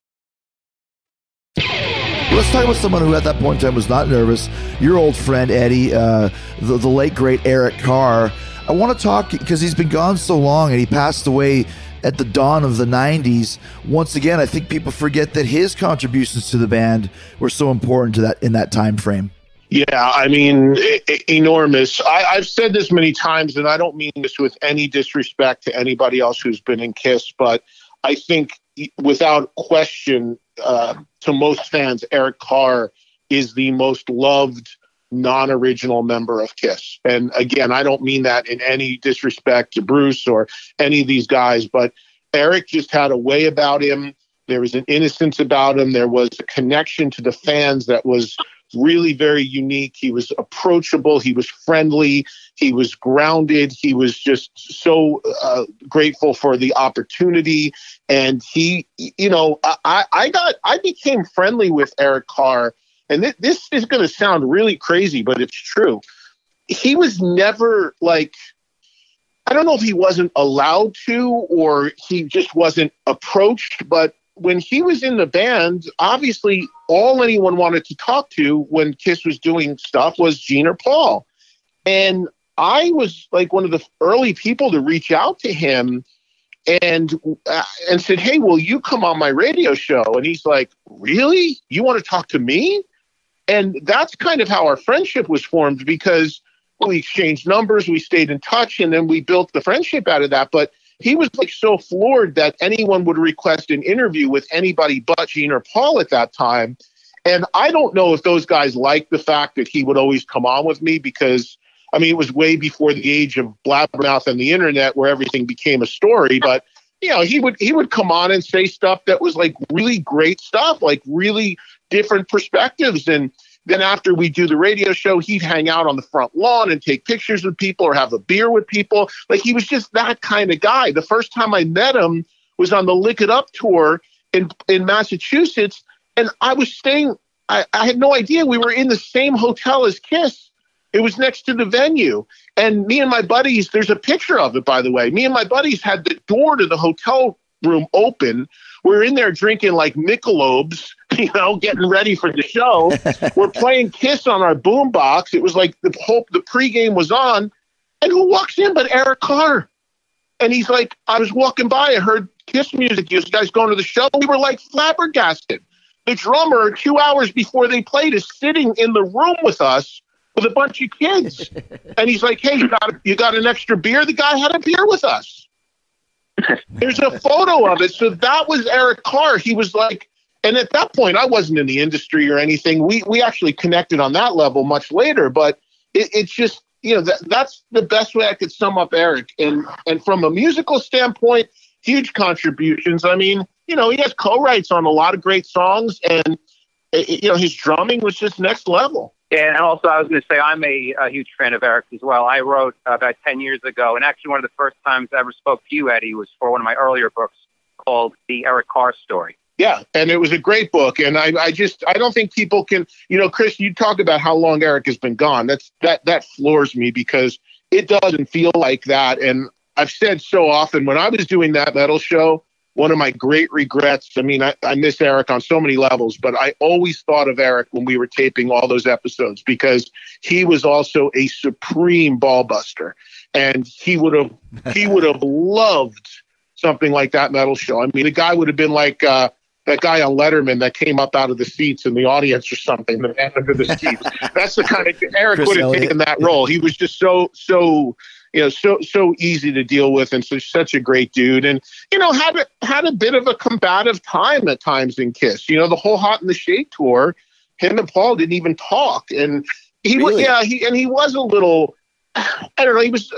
Let's talk about someone who at that point in time was not nervous. Your old friend, Eddie, uh, the, the late, great Eric Carr. I want to talk because he's been gone so long and he passed away at the dawn of the 90s. Once again, I think people forget that his contributions to the band were so important to that in that time frame. Yeah, I mean, enormous. I, I've said this many times, and I don't mean this with any disrespect to anybody else who's been in Kiss, but I think without question, uh, to most fans, Eric Carr is the most loved non-original member of Kiss. And again, I don't mean that in any disrespect to Bruce or any of these guys, but Eric just had a way about him. There was an innocence about him. There was a connection to the fans that was really very unique. He was approachable. He was friendly. He was grounded. He was just so uh, grateful for the opportunity. And he, you know, I, I got, I became friendly with Eric Carr. And th- this is going to sound really crazy, but it's true. He was never like, I don't know if he wasn't allowed to or he just wasn't approached, but when he was in the band, obviously all anyone wanted to talk to when Kiss was doing stuff was Gene or Paul. And I was like one of the early people to reach out to him and uh, and said, "Hey, will you come on my radio show?" And he's like, "Really? You want to talk to me?" And that's kind of how our friendship was formed because we exchanged numbers, we stayed in touch, and then we built the friendship out of that. But he was like so floored that anyone would request an interview with anybody but Gene or Paul at that time. And I don't know if those guys liked the fact that he would always come on with me because, I mean, it was way before the age of blabbermouth and the internet where everything became a story. But you know, he would he would come on and say stuff that was like really great stuff, like really different perspectives. And then after we do the radio show, he'd hang out on the front lawn and take pictures with people or have a beer with people. Like he was just that kind of guy. The first time I met him was on the Lick It Up tour in in Massachusetts, and I was staying. I, I had no idea we were in the same hotel as Kiss. It was next to the venue. And me and my buddies, there's a picture of it, by the way. Me and my buddies had the door to the hotel room open. We are in there drinking like Michelobs, you know, getting ready for the show. we're playing Kiss on our boombox. It was like the whole the pregame was on, and who walks in but Eric Carr? And he's like, I was walking by, I heard Kiss music. You guys going to the show? We were like flabbergasted. The drummer, two hours before they played, is sitting in the room with us with a bunch of kids, and he's like, "Hey, you got you got an extra beer?" The guy had a beer with us. There's a photo of it. So that was Eric Carr. He was like, and at that point, I wasn't in the industry or anything. We we actually connected on that level much later, but it, it's just you know that that's the best way I could sum up Eric. And and from a musical standpoint, huge contributions. I mean, you know, he has co-writes on a lot of great songs, and eh, you know, his drumming was just next level. And also, I was going to say, I'm a, a huge fan of Eric's as well. I wrote about 10 years ago, and actually, one of the first times I ever spoke to you, Eddie, was for one of my earlier books called The Eric Carr Story. Yeah, and it was a great book, and I, I just I don't think people can, you know, Chris, you talk about how long Eric has been gone. That's that that floors me because it doesn't feel like that. And I've said so often when I was doing that metal show, one of my great regrets. I mean, I, I miss Eric on so many levels, but I always thought of Eric when we were taping all those episodes because he was also a supreme ball buster, and he would have he would have loved something like that metal show. I mean, the guy would have been like. Uh, that guy on Letterman that came up out of the seats in the audience or something, the man under the seats. That's the kind of Eric Chris would have Elliott. taken that role. He was just so so you know so so easy to deal with and so such a great dude and you know had a, had a bit of a combative time at times in Kiss. You know the whole Hot in the Shade tour, him and Paul didn't even talk and he was yeah he and he was a little I don't know. He was,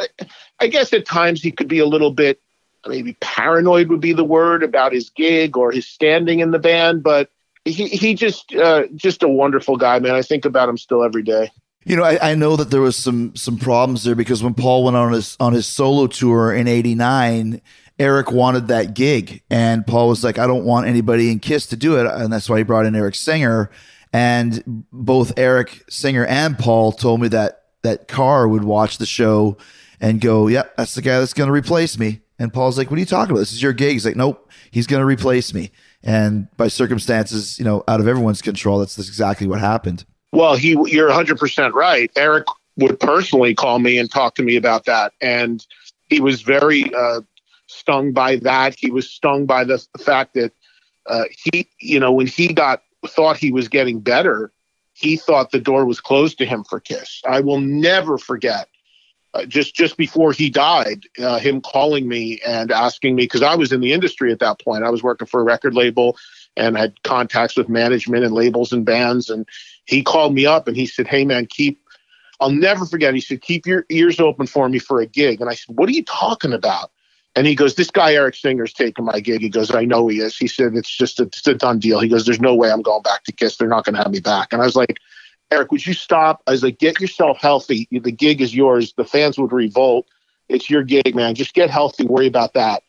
I guess, at times he could be a little bit, maybe paranoid would be the word about his gig or his standing in the band, but he he just uh, just a wonderful guy, man. I think about him still every day. You know, I, I know that there was some some problems there because when Paul went on his on his solo tour in '89, Eric wanted that gig, and Paul was like, "I don't want anybody in Kiss to do it," and that's why he brought in Eric Singer. And both Eric Singer and Paul told me that that Carr would watch the show and go, "Yep, yeah, that's the guy that's going to replace me." And Paul's like, "What are you talking about? This is your gig." He's like, "Nope, he's going to replace me." And by circumstances, you know, out of everyone's control, that's, exactly what happened. Well, he, you're 100% right. Eric would personally call me and talk to me about that. And he was very uh, stung by that. He was stung by the fact that uh, he, you know, when he got thought he was getting better, he thought the door was closed to him for Kiss. I will never forget just just before he died, uh, him calling me and asking me because I was in the industry at that point. I was working for a record label and had contacts with management and labels and bands. And he called me up and he said, "Hey man, keep." I'll never forget. He said, "Keep your ears open for me for a gig." And I said, "What are you talking about?" And he goes, "This guy Eric Singer's taking my gig." He goes, "I know he is." He said, "It's just a, it's a done deal." He goes, "There's no way I'm going back to Kiss. They're not going to have me back." And I was like Eric, would you stop? I was like, get yourself healthy. The gig is yours. The fans would revolt. It's your gig, man. Just get healthy. Worry about that.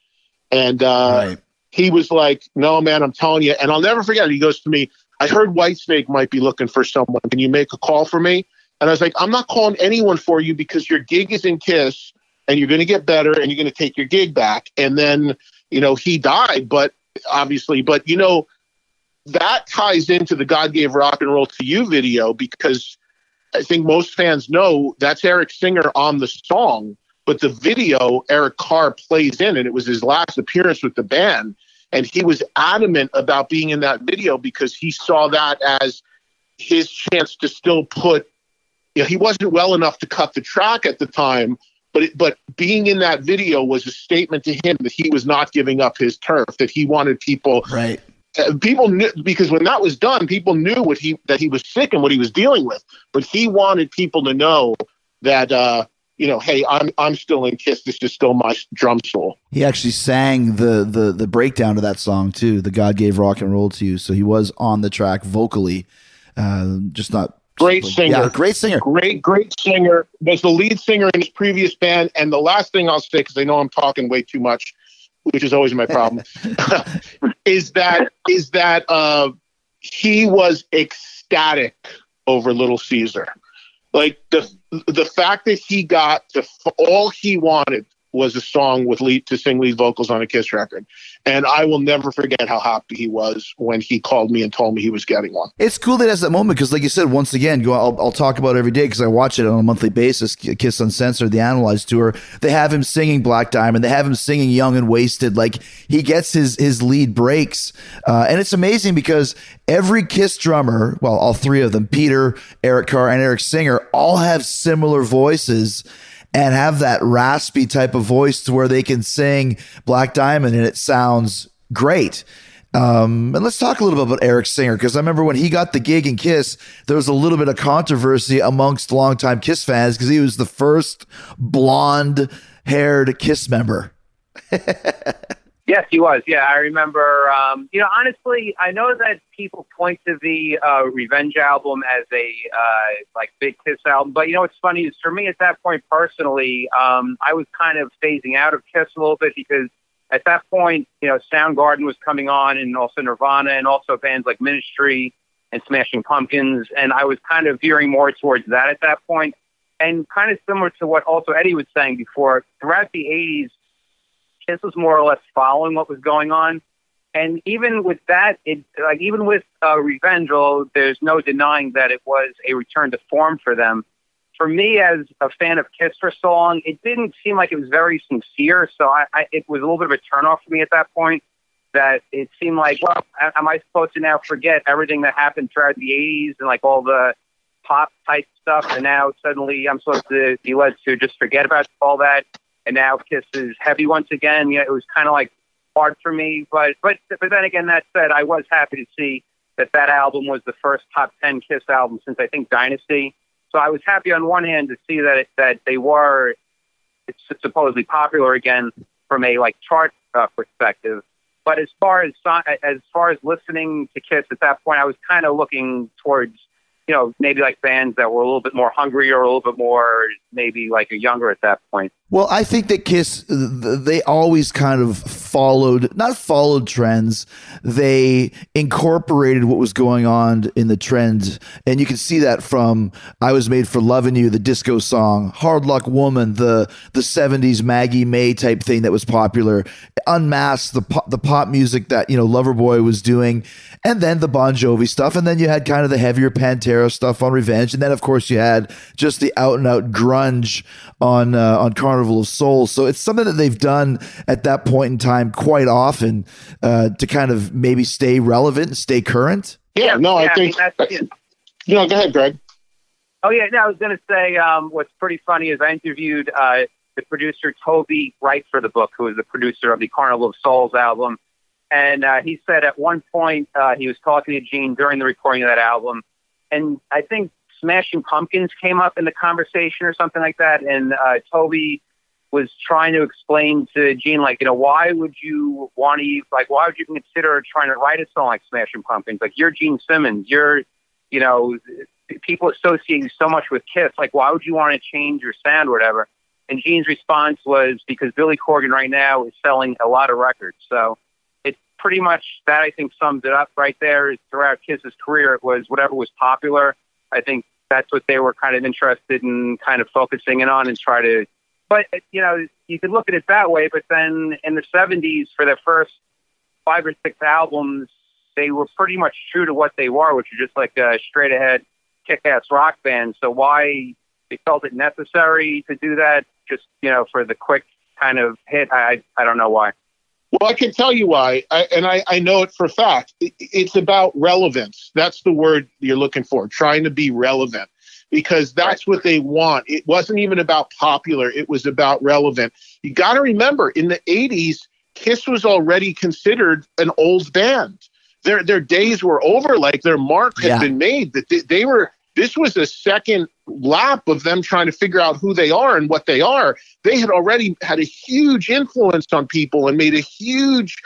And uh, right. he was like, no, man, I'm telling you. And I'll never forget. it. He goes to me, I heard Whitesnake might be looking for someone. Can you make a call for me? And I was like, I'm not calling anyone for you because your gig is in Kiss and you're going to get better and you're going to take your gig back. And then, you know, he died, but obviously, but, you know, that ties into the God gave rock and roll to you video because I think most fans know that's Eric Singer on the song, but the video Eric Carr plays in, and it was his last appearance with the band. And he was adamant about being in that video because he saw that as his chance to still put, you know, he wasn't well enough to cut the track at the time, but it, but being in that video was a statement to him that he was not giving up his turf, that he wanted people right people knew because when that was done, people knew what he that he was sick and what he was dealing with. But he wanted people to know that uh, you know, hey, I'm I'm still in Kiss. This is still my drum solo. He actually sang the the the breakdown to that song too. The God gave rock and roll to you. So he was on the track vocally, uh, just not great singer. Yeah, great singer. Great great singer. Was the lead singer in his previous band. And the last thing I'll say because I know I'm talking way too much which is always my problem, is that is that uh, he was ecstatic over Little Caesar. Like the the fact that he got to all he wanted was a song with lead to sing lead vocals on a Kiss record. And I will never forget how happy he was when he called me and told me he was getting one. It's cool that has that moment because, like you said, once again, go, I'll, I'll talk about every day because I watch it on a monthly basis. Kiss Uncensored, the Analyzed tour. They have him singing Black Diamond. They have him singing Young and Wasted. Like he gets his his lead breaks, uh, and it's amazing because every Kiss drummer, well, all three of them, Peter, Eric Carr, and Eric Singer, all have similar voices and have that raspy type of voice to where they can sing Black Diamond and it sounds great. Um, and let's talk a little bit about Eric Singer because I remember when he got the gig in Kiss, there was a little bit of controversy amongst longtime Kiss fans because he was the first blonde haired Kiss member. Yes, he was. Yeah, I remember. Um, you know, honestly, I know that people point to the uh, Revenge album as a uh, like big Kiss album, but you know what's funny is for me at that point personally, um, I was kind of phasing out of Kiss a little bit because at that point, you know, Soundgarden was coming on, and also Nirvana, and also bands like Ministry and Smashing Pumpkins, and I was kind of veering more towards that at that point. And kind of similar to what also Eddie was saying before, throughout the '80s this was more or less following what was going on. And even with that, it like even with uh, Revenge, there's no denying that it was a return to form for them. For me, as a fan of Kiss for so long, it didn't seem like it was very sincere. So I, I, it was a little bit of a turnoff for me at that point. That it seemed like, well, am I supposed to now forget everything that happened throughout the '80s and like all the pop type stuff, and now suddenly I'm supposed to be led to just forget about all that and now Kiss is heavy once again. Yeah, it was kind of like hard for me, but but but then again, that said, I was happy to see that that album was the first top ten Kiss album since I think Dynasty. So I was happy on one hand to see that it, that they were supposedly popular again from a like chart uh, perspective. But as far as as far as listening to Kiss at that point, I was kind of looking towards you know maybe like bands that were a little bit more hungry or a little bit more maybe like a younger at that point. Well, I think that Kiss, they always kind of followed, not followed trends, they incorporated what was going on in the trends. And you can see that from I Was Made for Loving You, the disco song, Hard Luck Woman, the, the 70s Maggie May type thing that was popular, Unmasked, the pop, the pop music that, you know, Loverboy was doing, and then the Bon Jovi stuff. And then you had kind of the heavier Pantera stuff on Revenge. And then, of course, you had just the out and out grunge on, uh, on Carnival Carnival of Souls. So it's something that they've done at that point in time quite often uh, to kind of maybe stay relevant and stay current. Yeah, no, Yeah, I I think. mean, that's it. you know, go ahead, Greg. Oh yeah, no, I was going to say um, what's pretty funny is I interviewed uh, the producer Toby Wright for the book, who is the producer of the Carnival of Souls album, and uh, he said at one point uh, he was talking to Gene during the recording of that album, and I think Smashing Pumpkins came up in the conversation or something like that, and uh, Toby was trying to explain to Gene like, you know, why would you want to like, why would you consider trying to write a song like Smashing Pumpkins? Like, you're Gene Simmons, you're, you know, people associate you so much with Kiss. Like, why would you want to change your sound or whatever? And Gene's response was because Billy Corgan right now is selling a lot of records. So it's pretty much that I think sums it up right there. Is throughout Kiss's career, it was whatever was popular. I think that's what they were kind of interested in kind of focusing in on and try to. But, you know, you could look at it that way. But then in the 70s, for their first five or six albums, they were pretty much true to what they were, which are just like a straight ahead kick ass rock band. So why they felt it necessary to do that just, you know, for the quick kind of hit, I I don't know why. Well, I can tell you why, I, and I, I know it for a fact. It's about relevance. That's the word you're looking for, trying to be relevant, because that's what they want. It wasn't even about popular, it was about relevant. You got to remember, in the 80s, Kiss was already considered an old band. Their, their days were over, like their mark had Yeah. been made, that they, they were. This was a second lap of them trying to figure out who they are and what they are they had already had a huge influence on people and made a huge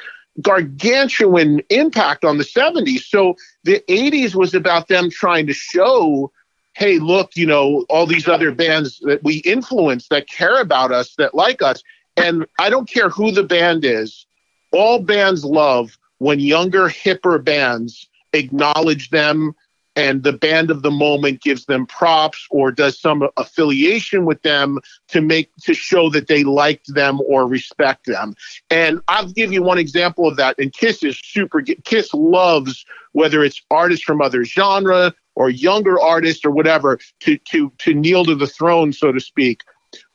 gargantuan impact on the 70s. So the 80s was about them trying to show, hey, look, you know, all these other bands that we influence that care about us, that like us. And I don't care who the band is, all bands love when younger, hipper bands acknowledge them and the band of the moment gives them props or does some affiliation with them to make to show that they liked them or respect them. And I'll give you one example of that. And Kiss is super. Kiss loves whether it's artists from other genre or younger artists or whatever to to to kneel to the throne, so to speak.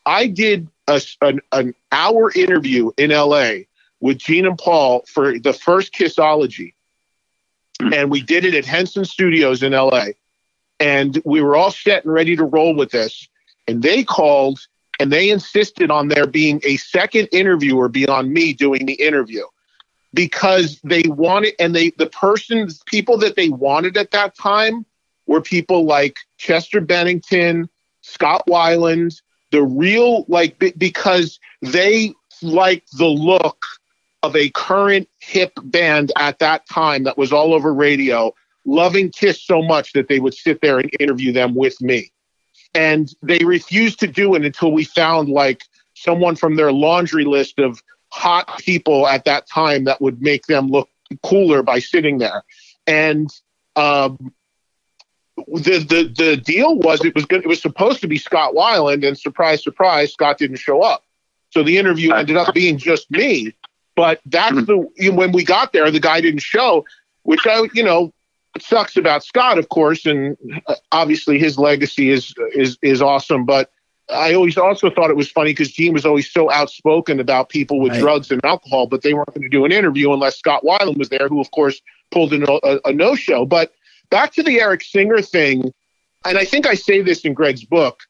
I did a, an, an hour interview in L.A. with Gene and Paul for the first Kissology and we did it at Henson Studios in LA. And we were all set and ready to roll with this. And they called and they insisted on there being a second interviewer beyond me doing the interview because they wanted, and they, the persons, people that they wanted at that time were people like Chester Bennington, Scott Weiland, the real, like, because they liked the look of a current hip band at that time that was all over radio, loving Kiss so much that they would sit there and interview them with me. And they refused to do it until we found like someone from their laundry list of hot people at that time that would make them look cooler by sitting there. And um, the the the deal was it was good. It was supposed to be Scott Weiland, and surprise, surprise, Scott didn't show up. So the interview ended up being just me. But that's the you know, when we got there, the guy didn't show, which I you know sucks about Scott, of course, and uh, obviously his legacy is is is awesome. But I always also thought it was funny because Gene was always so outspoken about people with Right. drugs and alcohol, but they weren't going to do an interview unless Scott Weiland was there, who of course pulled in a, a, a no show. But back to the Eric Singer thing, and I think I say this in Greg's book.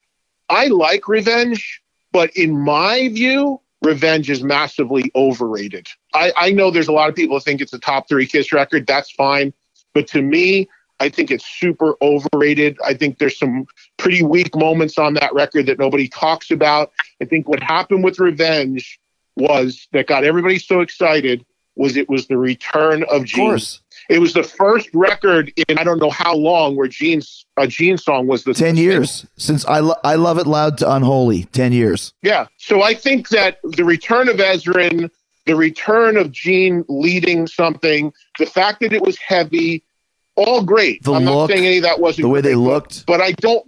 I like Revenge, but in my view, Revenge is massively overrated. I, I know there's a lot of people who think it's a top three Kiss record. That's fine. But to me, I think it's super overrated. I think there's some pretty weak moments on that record that nobody talks about. I think what happened with Revenge was that got everybody so excited was it was the return of Of Gene. course. It was the first record in I don't know how long where Gene's a Gene song was the 10 years since I, lo- I Love It Loud to Unholy. 10 years. Yeah. So I think that the return of Ezrin, the return of Gene leading something, the fact that it was heavy, all great. The I'm look, not saying any of that wasn't The way they great, but- looked. but I don't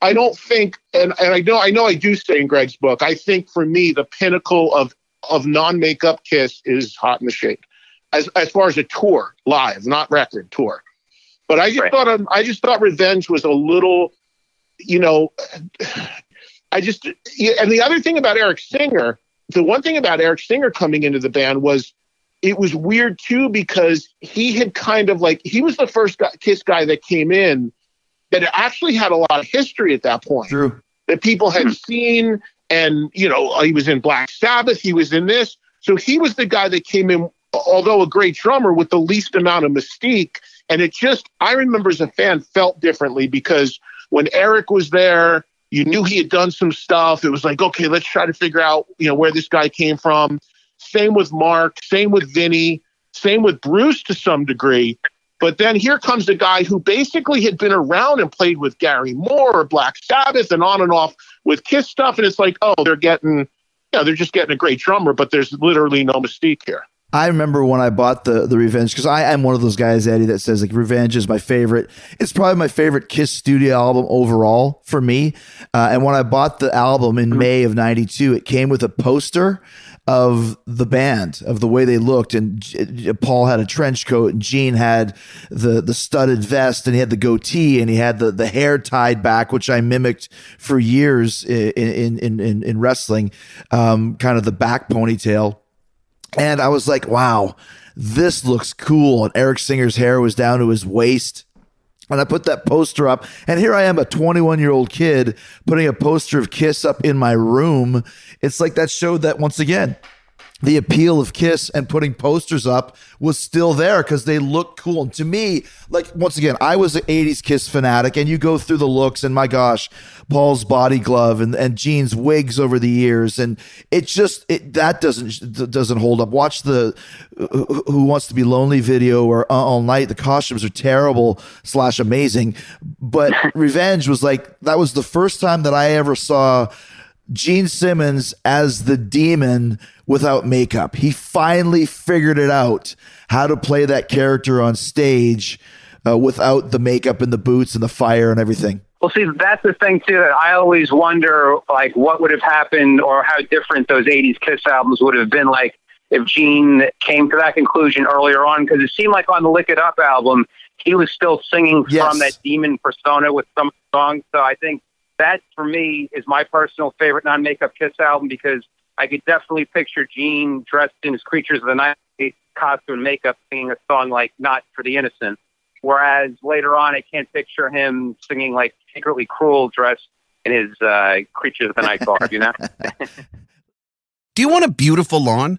I don't think and, and I know I know I do say in Greg's book, I think for me the pinnacle of of non makeup kiss is hot in the shade. As as far as a tour, live, not record tour. But I just Right. thought um, I just thought Revenge was a little, you know, I just and the other thing about Eric Singer, the one thing about Eric Singer coming into the band was it was weird too because he had kind of like he was the first guy, Kiss guy that came in that actually had a lot of history at that point True. that people had seen and you know he was in Black Sabbath, he was in this, so he was the guy that came in, although a great drummer with the least amount of mystique, and it just I remember as a fan felt differently because when Eric was there you knew he had done some stuff. It was like, okay, let's try to figure out, you know, where this guy came from. Same with Mark, same with Vinny, same with Bruce to some degree. But then here comes the guy who basically had been around and played with Gary Moore or Black Sabbath and on and off with Kiss stuff. And it's like, oh, they're getting, you know, they're just getting a great drummer, but there's literally no mystique here. I remember when I bought the the Revenge because I am one of those guys, Eddie, that says like Revenge is my favorite. It's probably my favorite Kiss studio album overall for me. Uh, and when I bought the album in May of '92, it came with a poster of the band of the way they looked and Paul had a trench coat and Gene had the the studded vest and he had the goatee and he had the the hair tied back which I mimicked for years in in in, in, in wrestling um, kind of the back ponytail and I was like, wow, this looks cool. And Eric Singer's hair was down to his waist. And I put that poster up, and here I am, a 21 year old kid, putting a poster of Kiss up in my room. It's like that showed that once again, the appeal of Kiss and putting posters up was still there because they look cool. And to me, like once again, I was an 80s Kiss fanatic, and you go through the looks, and my gosh, Paul's body glove and, and Gene's wigs over the years, and it just it that doesn't doesn't hold up. Watch the Who Who Wants to Be Lonely video or uh, All Night. The costumes are terrible slash amazing, but Revenge was like that was the first time that I ever saw Gene Simmons as the demon without makeup. He finally figured it out how to play that character on stage uh, without the makeup and the boots and the fire and everything. Well, see, that's the thing too. That I always wonder, like, what would have happened, or how different those '80s Kiss albums would have been like if Gene came to that conclusion earlier on. Because it seemed like on the Lick It Up album, he was still singing Yes. from that demon persona with some songs. So I think that, for me, is my personal favorite non-makeup Kiss album because I could definitely picture Gene dressed in his Creatures of the Night costume and makeup singing a song like "Not for the Innocent." Whereas later on, I can't picture him singing like secretly cruel dressed in his uh, Creatures of the Night garb, you know? Do you want a beautiful lawn?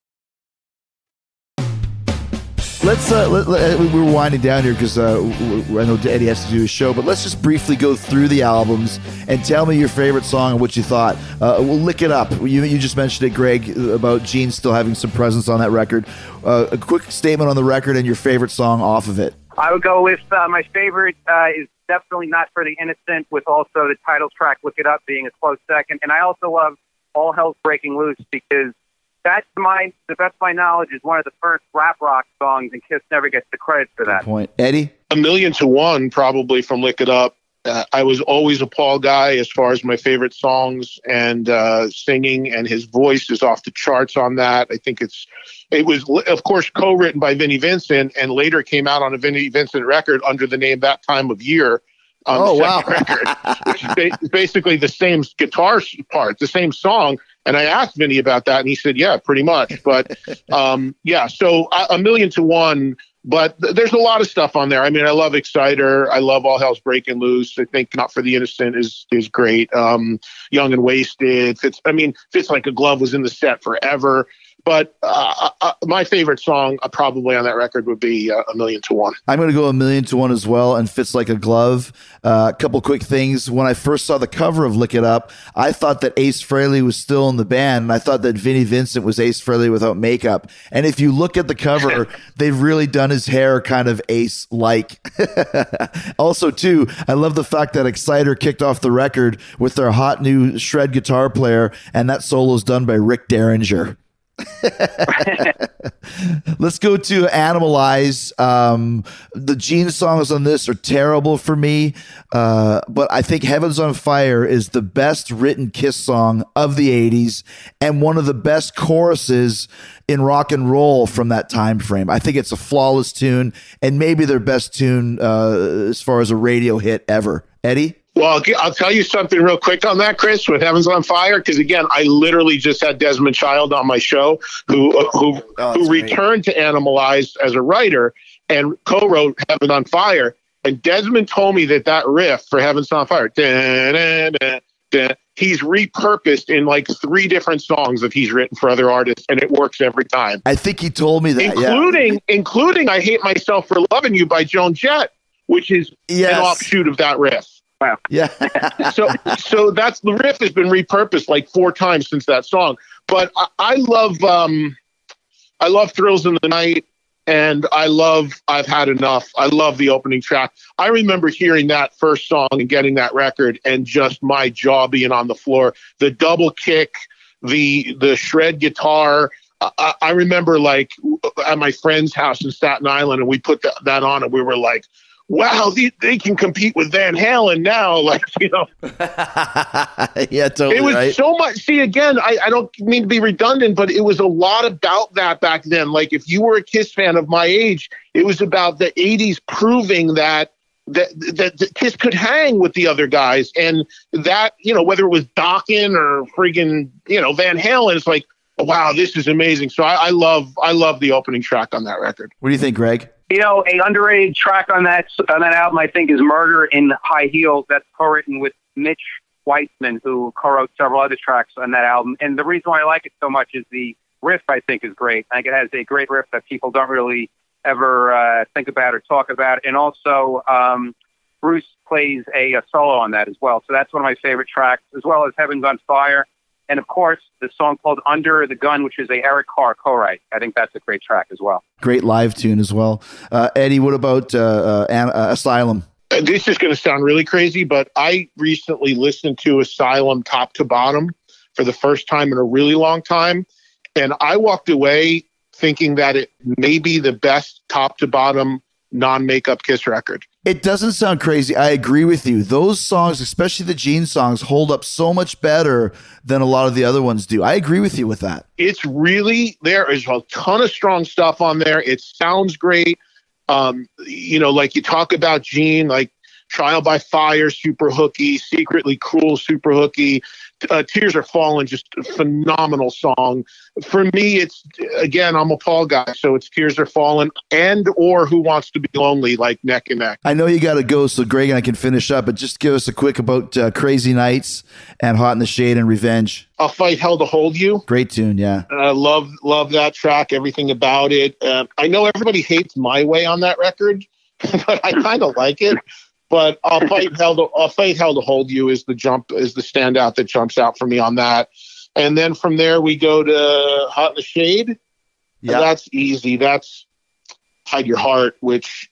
Let's. Uh, let, let- we're winding down here because uh, I know Eddie has to do his show, but let's just briefly go through the albums and tell me your favorite song and what you thought. Uh, we'll lick it up. You, you just mentioned it, Greg, about Gene still having some presence on that record. Uh, a quick statement on the record and your favorite song off of it. I would go with uh, my favorite uh, is definitely Not for the Innocent, with also the title track Lick It Up being a close second. And I also love All Hell's Breaking Loose because that's my, the best my knowledge, is one of the first rap rock songs, and Kiss never gets the credit for that. Point, Eddie. a million to one probably from Lick It Up. Uh, I was always a Paul guy as far as my favorite songs and uh, singing, and his voice is off the charts on that. I think it's it was of course co-written by Vinnie Vincent, and later came out on a Vinnie Vincent record under the name That Time of Year. on Oh, the wow. record, which is ba- basically the same guitar part, the same song. And I asked Vinny about that, and he said, "Yeah, pretty much." But um, yeah, so a, a million to one. But th- there's a lot of stuff on there. I mean, I love Exciter. I love All Hell's Breaking Loose. I think Not for the Innocent is is great. Um, Young and Wasted. Fits. I mean, Fits Like a Glove was in the set forever. But uh, uh, my favorite song, uh, probably on that record, would be uh, A Million to One. I'm going to go a million to one as well and fits like a glove. Uh, a couple quick things. When I first saw the cover of Lick It Up, I thought that Ace Frehley was still in the band, and I thought that Vinnie Vincent was Ace Frehley without makeup. And if you look at the cover, they've really done his hair kind of Ace like. also, too, I love the fact that Exciter kicked off the record with their hot new shred guitar player, and that solo is done by Rick Derringer. Let's go to Animalize. Um, the Gene songs on this are terrible for me, uh, but I think Heaven's on Fire is the best written Kiss song of the 80s and one of the best choruses in rock and roll from that time frame. I think it's a flawless tune and maybe their best tune uh, as far as a radio hit ever. Eddie? Well, I'll, I'll tell you something real quick on that, Chris, with Heavens on Fire, because again, I literally just had Desmond Child on my show, who uh, who Oh, who great. returned to Animalized as a writer and co-wrote Heaven on Fire. And Desmond told me that that riff for Heavens on Fire, he's repurposed in like three different songs that he's written for other artists, and it works every time, I think he told me that. yeah. including including "I Hate Myself for Loving You" by Joan Jett, which is Yes. an offshoot of that riff Yeah. so so that's the riff has been repurposed like four times since that song. But I, I love um I love Thrills in the Night and I love I've had enough. I love the opening track. I remember hearing that first song and getting that record and just my jaw being on the floor. The double kick, the the shred guitar. I, I remember like at my friend's house in Staten Island and we put that, that on and we were like wow, they, they can compete with Van Halen now. Like, you know, yeah, totally it was right. so much. See, again, I, I don't mean to be redundant, but it was a lot about that back then. Like, if you were a Kiss fan of my age, it was about the 80s proving that. That, that, that Kiss could hang with the other guys, and that you know whether it was Dokken or friggin' you know Van Halen, it's like wow, this is amazing. So I, I love I love the opening track on that record. what do you think, Greg? You know, a underrated track on that on that album, I think, is "Murder in High Heels." That's co-written with Mitch Weissman, who co-wrote several other tracks on that album. And the reason why I like it so much is the riff. I think is great. I think it has a great riff that people don't really ever uh, think about or talk about. And also, um, Bruce plays a, a solo on that as well. So that's one of my favorite tracks, as well as "Heaven's on Fire." And of course, the song called "Under the Gun," which is a Eric Carr co-write. I think that's a great track as well. Great live tune as well. Uh, Eddie, what about uh, uh, An- uh, Asylum? This is going to sound really crazy, but I recently listened to Asylum top to bottom for the first time in a really long time. And I walked away thinking that it may be the best top to bottom non makeup kiss record. It doesn't sound crazy. I agree with you. Those songs, especially the Gene songs, hold up so much better than a lot of the other ones do. I agree with you with that. It's really, there is a ton of strong stuff on there. It sounds great. Um, you know, like you talk about Gene, like Trial by Fire, super hooky, Secretly Cruel, super hooky. Uh, Tears Are Falling, just a phenomenal song. For me, it's again, I'm a Paul guy, so it's Tears Are Falling and or Who Wants to Be Lonely, like neck and neck. I know you got to go, so Greg and I can finish up, but just give us a quick about uh, Crazy Nights and Hot in the Shade and Revenge. I'll fight hell to hold you. Great tune, yeah. Uh, love love that track, everything about it. Uh, I know everybody hates my way on that record, but I kind of like it. But uh, I'll fight hell to I'll uh, fight hell to hold you is the jump is the standout that jumps out for me on that. And then from there we go to Hot in the Shade. Yeah. That's easy. That's Hide Your Heart, which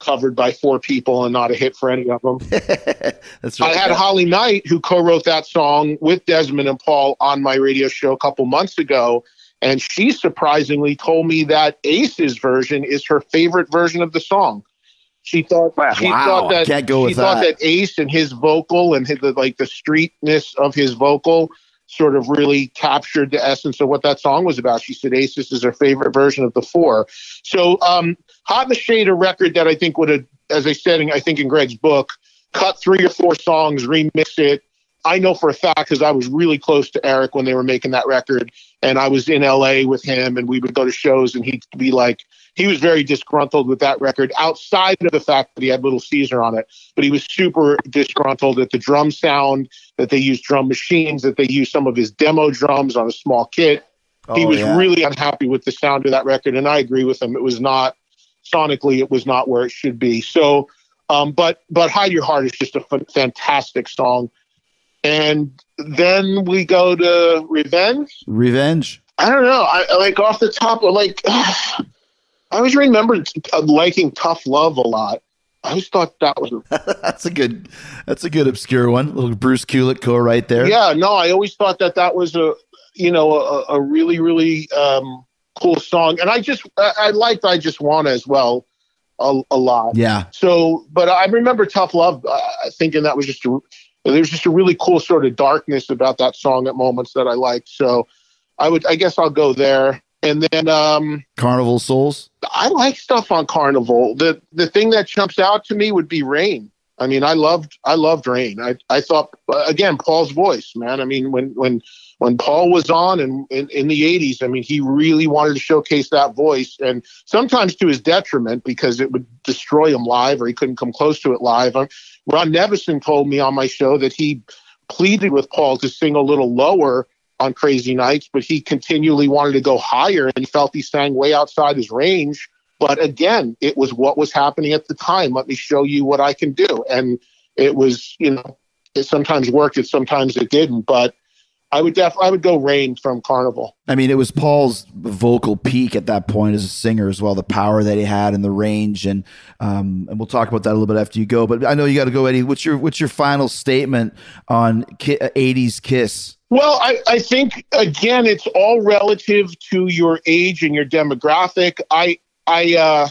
covered by four people and not a hit for any of them. That's right. I had Holly Knight, who co-wrote that song with Desmond and Paul on my radio show a couple months ago, and she surprisingly told me that Ace's version is her favorite version of the song. She thought Wow. she Wow. thought that she thought that. that Ace and his vocal and his, the, like the streetness of his vocal sort of really captured the essence of what that song was about. She said Ace this is her favorite version of the four. So um, Hot in the Shade, a record that I think would have, as I said, in, I think in Greg's book, cut three or four songs, remix it. I know for a fact because I was really close to Eric when they were making that record, and I was in LA with him, and we would go to shows, and he'd be like, he was very disgruntled with that record outside of the fact that he had Little Caesar on it, but he was super disgruntled at the drum sound, that they used drum machines, that they used some of his demo drums on a small kit. he Oh, was yeah. really unhappy with the sound of that record, and I agree with him. It was not sonically, it was not where it should be. So, um, but but hide your heart is just a f- fantastic song. And then we go to Revenge. Revenge. I don't know. I I like off the top, of like I always remember uh, liking Tough Love a lot. I always thought that was a- That's a good. That's a good obscure one. little Bruce Kulick co-write there. yeah. No, I always thought that that was a you know a, a really really um, cool song, and I just I, I liked I just wanna as well a, a lot. Yeah. So, but I remember Tough Love uh, thinking that was just a there's just a really cool sort of darkness about that song at moments that I liked. So, I would I guess I'll go there, and then. um Carnival Souls. I like stuff on Carnival. The the thing that jumps out to me would be Rain. I mean, I loved I loved Rain. I I thought uh, again Paul's voice, man. I mean, when when when Paul was on and in, in the '80s, I mean, he really wanted to showcase that voice, and sometimes to his detriment because it would destroy him live, or he couldn't come close to it live. Um, Ron Nevison told me on my show that he pleaded with Paul to sing a little lower on Crazy Nights, but he continually wanted to go higher and he felt he sang way outside his range. But again, it was what was happening at the time. Let me show you what I can do. And it was, you know, it sometimes worked, it sometimes it didn't. But I would def I would go Rain from Carnival. I mean, it was Paul's vocal peak at that point as a singer as well. The power that he had and the range, and um, and we'll talk about that a little bit after you go. But I know you got to go, Eddie. What's your what's your final statement on ki- '80s Kiss? Well, I, I think again, it's all relative to your age and your demographic. I, I, uh,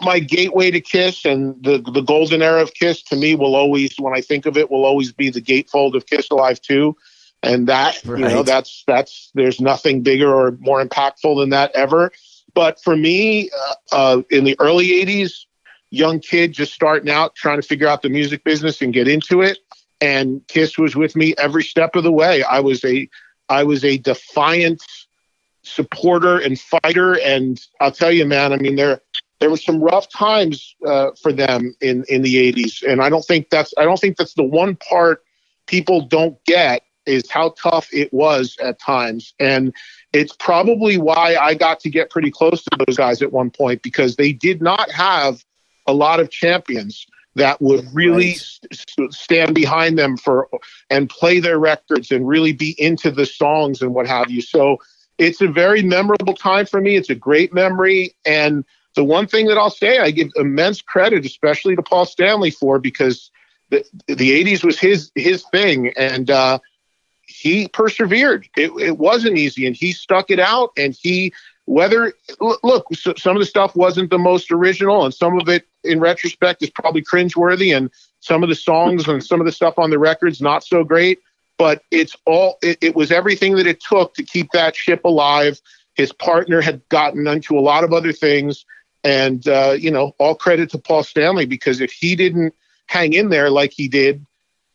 my gateway to Kiss and the the golden era of Kiss to me will always, when I think of it, will always be the gatefold of Kiss Alive Two, and that you know that's that's there's nothing bigger or more impactful than that ever. But for me, uh, uh, in the early '80s, young kid just starting out, trying to figure out the music business and get into it and Kiss was with me every step of the way. I was a I was a defiant supporter and fighter, and I'll tell you, man. I mean, there there were some rough times uh, for them in in the '80s, and I don't think that's I don't think that's the one part people don't get is how tough it was at times, and it's probably why I got to get pretty close to those guys at one point because they did not have a lot of champions that would really Right. s- s- stand behind them for and play their records and really be into the songs and what have you. So it's a very memorable time for me. It's a great memory. And the one thing that I'll say, I give immense credit, especially to Paul Stanley for because the, the 80s was his his thing. And uh, he persevered. It, it wasn't easy, and he stuck it out. And he, whether look, some of the stuff wasn't the most original, and some of it, in retrospect, is probably cringeworthy, and some of the songs and some of the stuff on the records not so great. But it's all. It, it was everything that it took to keep that ship alive. His partner had gotten into a lot of other things, and uh, you know, all credit to Paul Stanley because if he didn't hang in there like he did,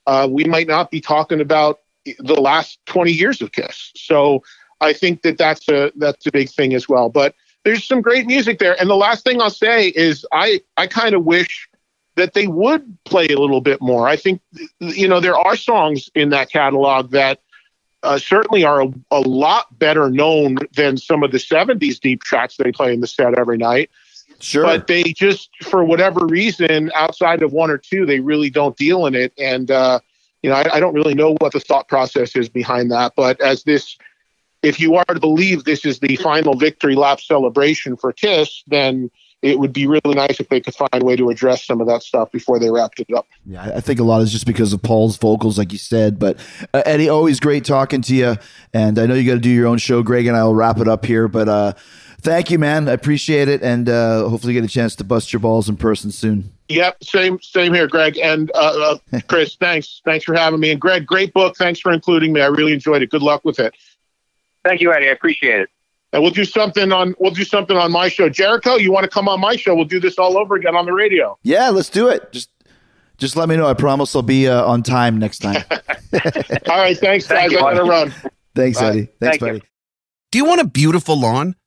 uh, we might not be talking about the last 20 years of Kiss. So I think that that's a that's a big thing as well. But there's some great music there. And the last thing I'll say is I I kind of wish that they would play a little bit more. I think you know there are songs in that catalog that uh, certainly are a, a lot better known than some of the 70s deep tracks they play in the set every night Sure. but they just for whatever reason outside of one or two they really don't deal in it and uh you know I, I don't really know what the thought process is behind that but as this if you are to believe this is the final victory lap celebration for kiss then it would be really nice if they could find a way to address some of that stuff before they wrapped it up Yeah, I think a lot is just because of Paul's vocals, like you said. But uh, Eddie, always great talking to you. And I know you got to do your own show. Greg and I will wrap it up here. But uh, thank you, man. I appreciate it, and uh, hopefully get a chance to bust your balls in person soon. Yep, same same here, Greg and uh, uh, Chris. thanks, thanks for having me. And Greg, great book. Thanks for including me. I really enjoyed it. Good luck with it. Thank you, Eddie. I appreciate it. And we'll do something on we'll do something on my show. Jericho, you want to come on my show? We'll do this all over again on the radio. Yeah, let's do it. Just Just let me know. I promise I'll be uh, on time next time. All right, thanks, guys. Thank you, I gotta buddy. run. Thanks, Bye. Eddie. Thanks, Thank you. buddy. Do you want a beautiful lawn?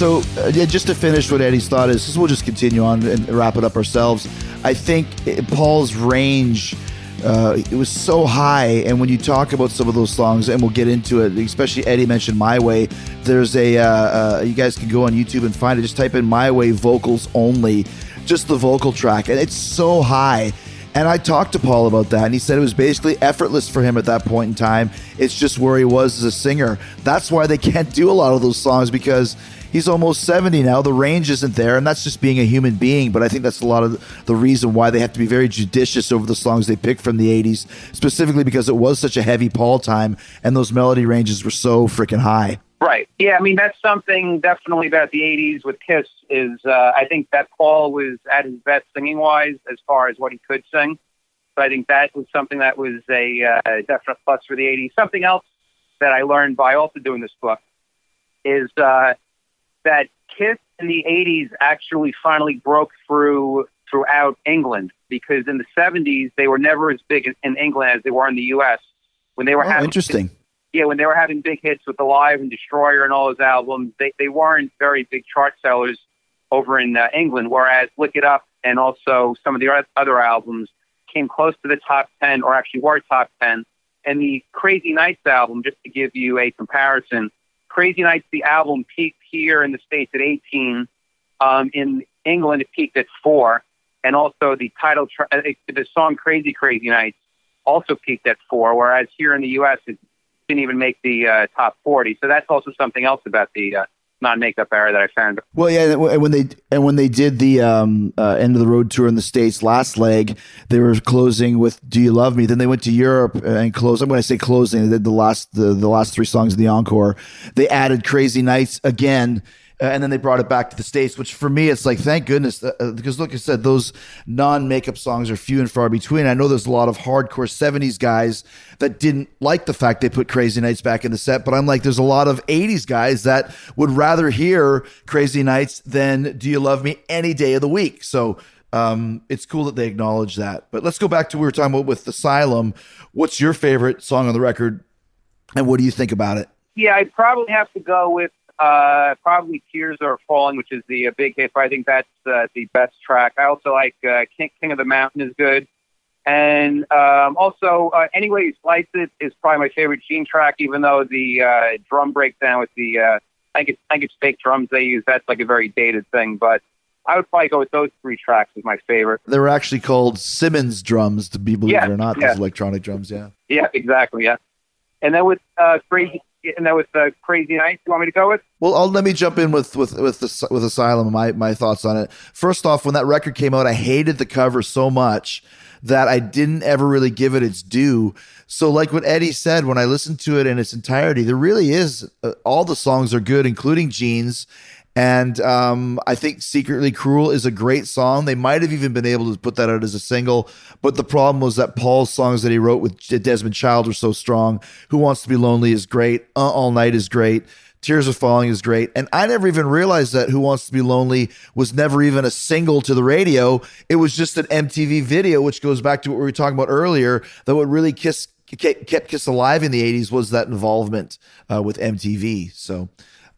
So, uh, yeah, just to finish what Eddie's thought is, we'll just continue on and wrap it up ourselves. I think Paul's range. Uh, it was so high, and when you talk about some of those songs, and we'll get into it, especially Eddie mentioned "My Way." There's a uh, uh, you guys can go on YouTube and find it. Just type in "My Way" vocals only, just the vocal track, and it's so high. And I talked to Paul about that, and he said it was basically effortless for him at that point in time. It's just where he was as a singer. That's why they can't do a lot of those songs because he's almost 70 now. The range isn't there, and that's just being a human being. But I think that's a lot of the reason why they have to be very judicious over the songs they pick from the 80s, specifically because it was such a heavy Paul time, and those melody ranges were so freaking high. Right. Yeah, I mean that's something definitely about the '80s with Kiss is uh, I think that Paul was at his best singing wise as far as what he could sing. So I think that was something that was a uh, definite plus for the '80s. Something else that I learned by also doing this book is uh, that Kiss in the '80s actually finally broke through throughout England because in the '70s they were never as big in, England as they were in the U.S. When they were Oh, having interesting. yeah, when they were having big hits with Alive and Destroyer and all those albums, they, they weren't very big chart sellers over in uh, England, whereas Lick It Up and also some of the oth- other albums came close to the top 10 or actually were top 10. And the Crazy Nights album, just to give you a comparison, Crazy Nights, the album peaked here in the States at 18. Um, in England, it peaked at four. And also the title, tra- uh, the song Crazy Crazy Nights also peaked at four, whereas here in the U.S., it didn't even make the uh, top 40. So that's also something else about the uh, non-makeup era that I found. Well, yeah, and when they and when they did the um, uh, end of the road tour in the states last leg, they were closing with "Do You Love Me." Then they went to Europe and closed. I'm going to say closing, they did the last the, the last three songs of the encore. They added "Crazy Nights" again. Uh, and then they brought it back to the states, which for me, it's like thank goodness uh, uh, because, like I said, those non-makeup songs are few and far between. I know there's a lot of hardcore '70s guys that didn't like the fact they put Crazy Nights back in the set, but I'm like, there's a lot of '80s guys that would rather hear Crazy Nights than Do You Love Me any day of the week. So um, it's cool that they acknowledge that. But let's go back to we were talking about with Asylum. What's your favorite song on the record, and what do you think about it? Yeah, I'd probably have to go with uh, probably Tears Are Falling, which is the uh, big hit. But I think that's uh, the best track. I also like uh, King, King of the Mountain is good. And um, also, uh, Anyway You Slice It is probably my favorite Gene track, even though the uh, drum breakdown with the, uh, I think it's, I think it's fake drums they use. That's like a very dated thing. But I would probably go with those three tracks as my favorite. They were actually called Simmons drums, to be believe Yeah, it or not. yeah. Those electronic drums, yeah. Yeah, exactly. Yeah. And then with uh, Crazy, and then with the Crazy Nights, you want me to go with? Well, I'll, let me jump in with with with the, with Asylum. My my thoughts on it. First off, when that record came out, I hated the cover so much that I didn't ever really give it its due. So, like what Eddie said, when I listened to it in its entirety, there really is uh, all the songs are good, including Gene's. And um, I think Secretly Cruel is a great song. They might have even been able to put that out as a single. But the problem was that Paul's songs that he wrote with Desmond Child were so strong. Who Wants to Be Lonely is great. Uh, All Night is great. Tears Are Falling is great. And I never even realized that Who Wants to Be Lonely was never even a single to the radio. It was just an MTV video, which goes back to what we were talking about earlier, that what really Kiss kept Kiss alive in the 80s was that involvement uh, with MTV. So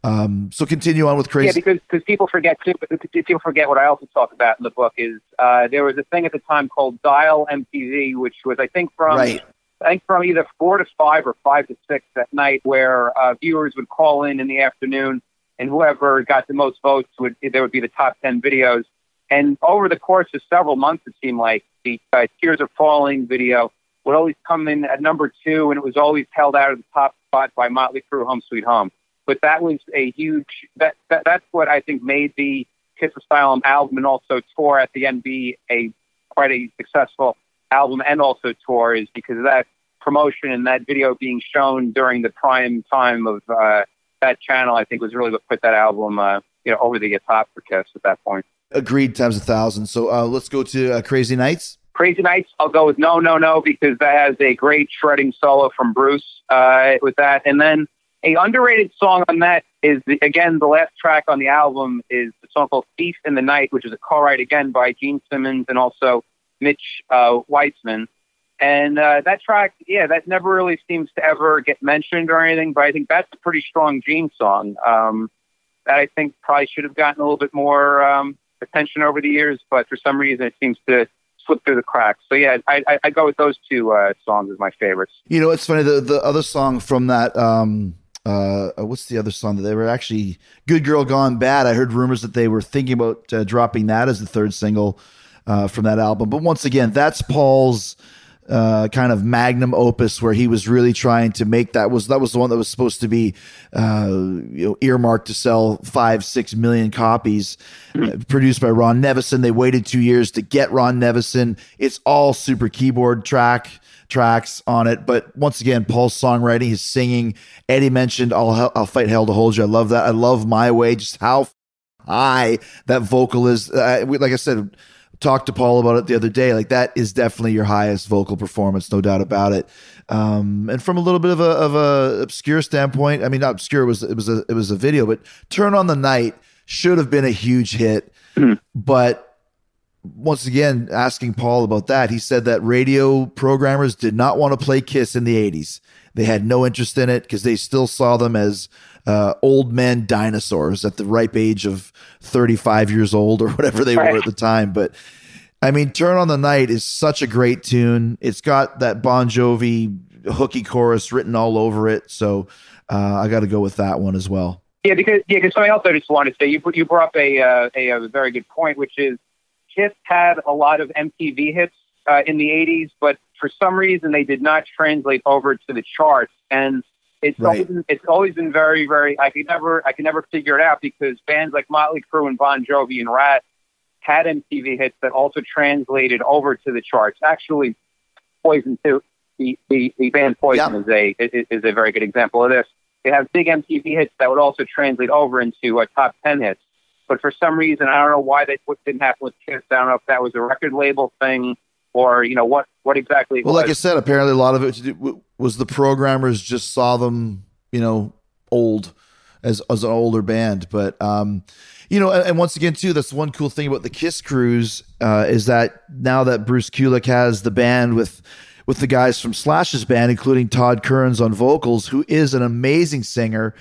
um, so continue on with Yeah, because because people forget too. People forget what I also talk about in the book is uh, there was a thing at the time called Dial MTV, which was I think from Right. I think from either four to five or five to six at night, where uh, viewers would call in in the afternoon, and whoever got the most votes would there would be the top ten videos. And over the course of several months, it seemed like the uh, Tears Are Falling video would always come in at number two, and it was always held out of the top spot by Motley Crue, Home Sweet Home. But that was a huge that, that that's what I think made the Kiss Asylum album and also tour at the be a quite a successful album and also tour is because of that promotion and that video being shown during the prime time of uh, that channel. I think was really what put that album, uh, you know, over the top for Kiss at that point. Agreed times a thousand. So uh, let's go to uh, Crazy Nights. Crazy Nights, I'll go with No, No, No because that has a great shredding solo from Bruce uh, with that. And then a underrated song on that is, the, again, the last track on the album is the song called Thief in the Night, which is a co-write again by Gene Simmons and also Mitch uh, Weissman. And uh, that track, yeah, that never really seems to ever get mentioned or anything, but I think that's a pretty strong Gene song um, that I think probably should have gotten a little bit more um, attention over the years, but for some reason it seems to slip through the cracks. So yeah, I, I, I go with those two uh, songs as my favorites. You know, it's funny. The the other song from that, um, uh, what's the other song that they were actually "Good Girl Gone Bad"? I heard rumors that they were thinking about uh, dropping that as the third single uh, from that album. But once again, that's Paul's uh, kind of magnum opus where he was really trying to make that was that was the one that was supposed to be uh, you know, earmarked to sell five six million copies uh, produced by ron nevison they waited two years to get ron nevison it's all super keyboard track tracks on it but once again paul's songwriting his singing eddie mentioned i'll, I'll fight hell to hold you i love that i love my way just how high that vocal is uh, we- like i said talked to Paul about it the other day. Like that is definitely your highest vocal performance, no doubt about it. Um, and from a little bit of a of a obscure standpoint, I mean, not obscure. It was it was a it was a video, but "Turn on the Night" should have been a huge hit. But once again, asking Paul about that, he said that radio programmers did not want to play Kiss in the '80s. They had no interest in it because they still saw them as uh, old men dinosaurs at the ripe age of 35 years old or whatever they were at the time. But I mean, Turn on the Night is such a great tune. It's got that Bon Jovi hooky chorus written all over it. So uh, I got to go with that one as well. Yeah, because yeah, because something else I just wanted to say. You you brought up a uh, a, a very good point, which is Kiss had a lot of MTV hits uh, in the '80s, but for some reason they did not translate over to the charts, and it's Right. always been, it's always been very very. I could never I could never figure it out because bands like Motley Crue and Bon Jovi and Ratt had MTV hits that also translated over to the charts. Actually, Poison too. The the, the band Poison Yeah. is a is, is a very good example of this. They have big MTV hits that would also translate over into uh, top ten hits. But for some reason, I don't know why that didn't happen with Kiss. I don't know if that was a record label thing or you know what what exactly. Well, was. like I said, apparently a lot of it to do- w- was the programmers just saw them, you know, old as as an older band. But um, you know, and, and once again, too, that's one cool thing about the Kiss Cruise uh, is that now that Bruce Kulick has the band with with the guys from Slash's band, including Todd Kerns on vocals, who is an amazing singer.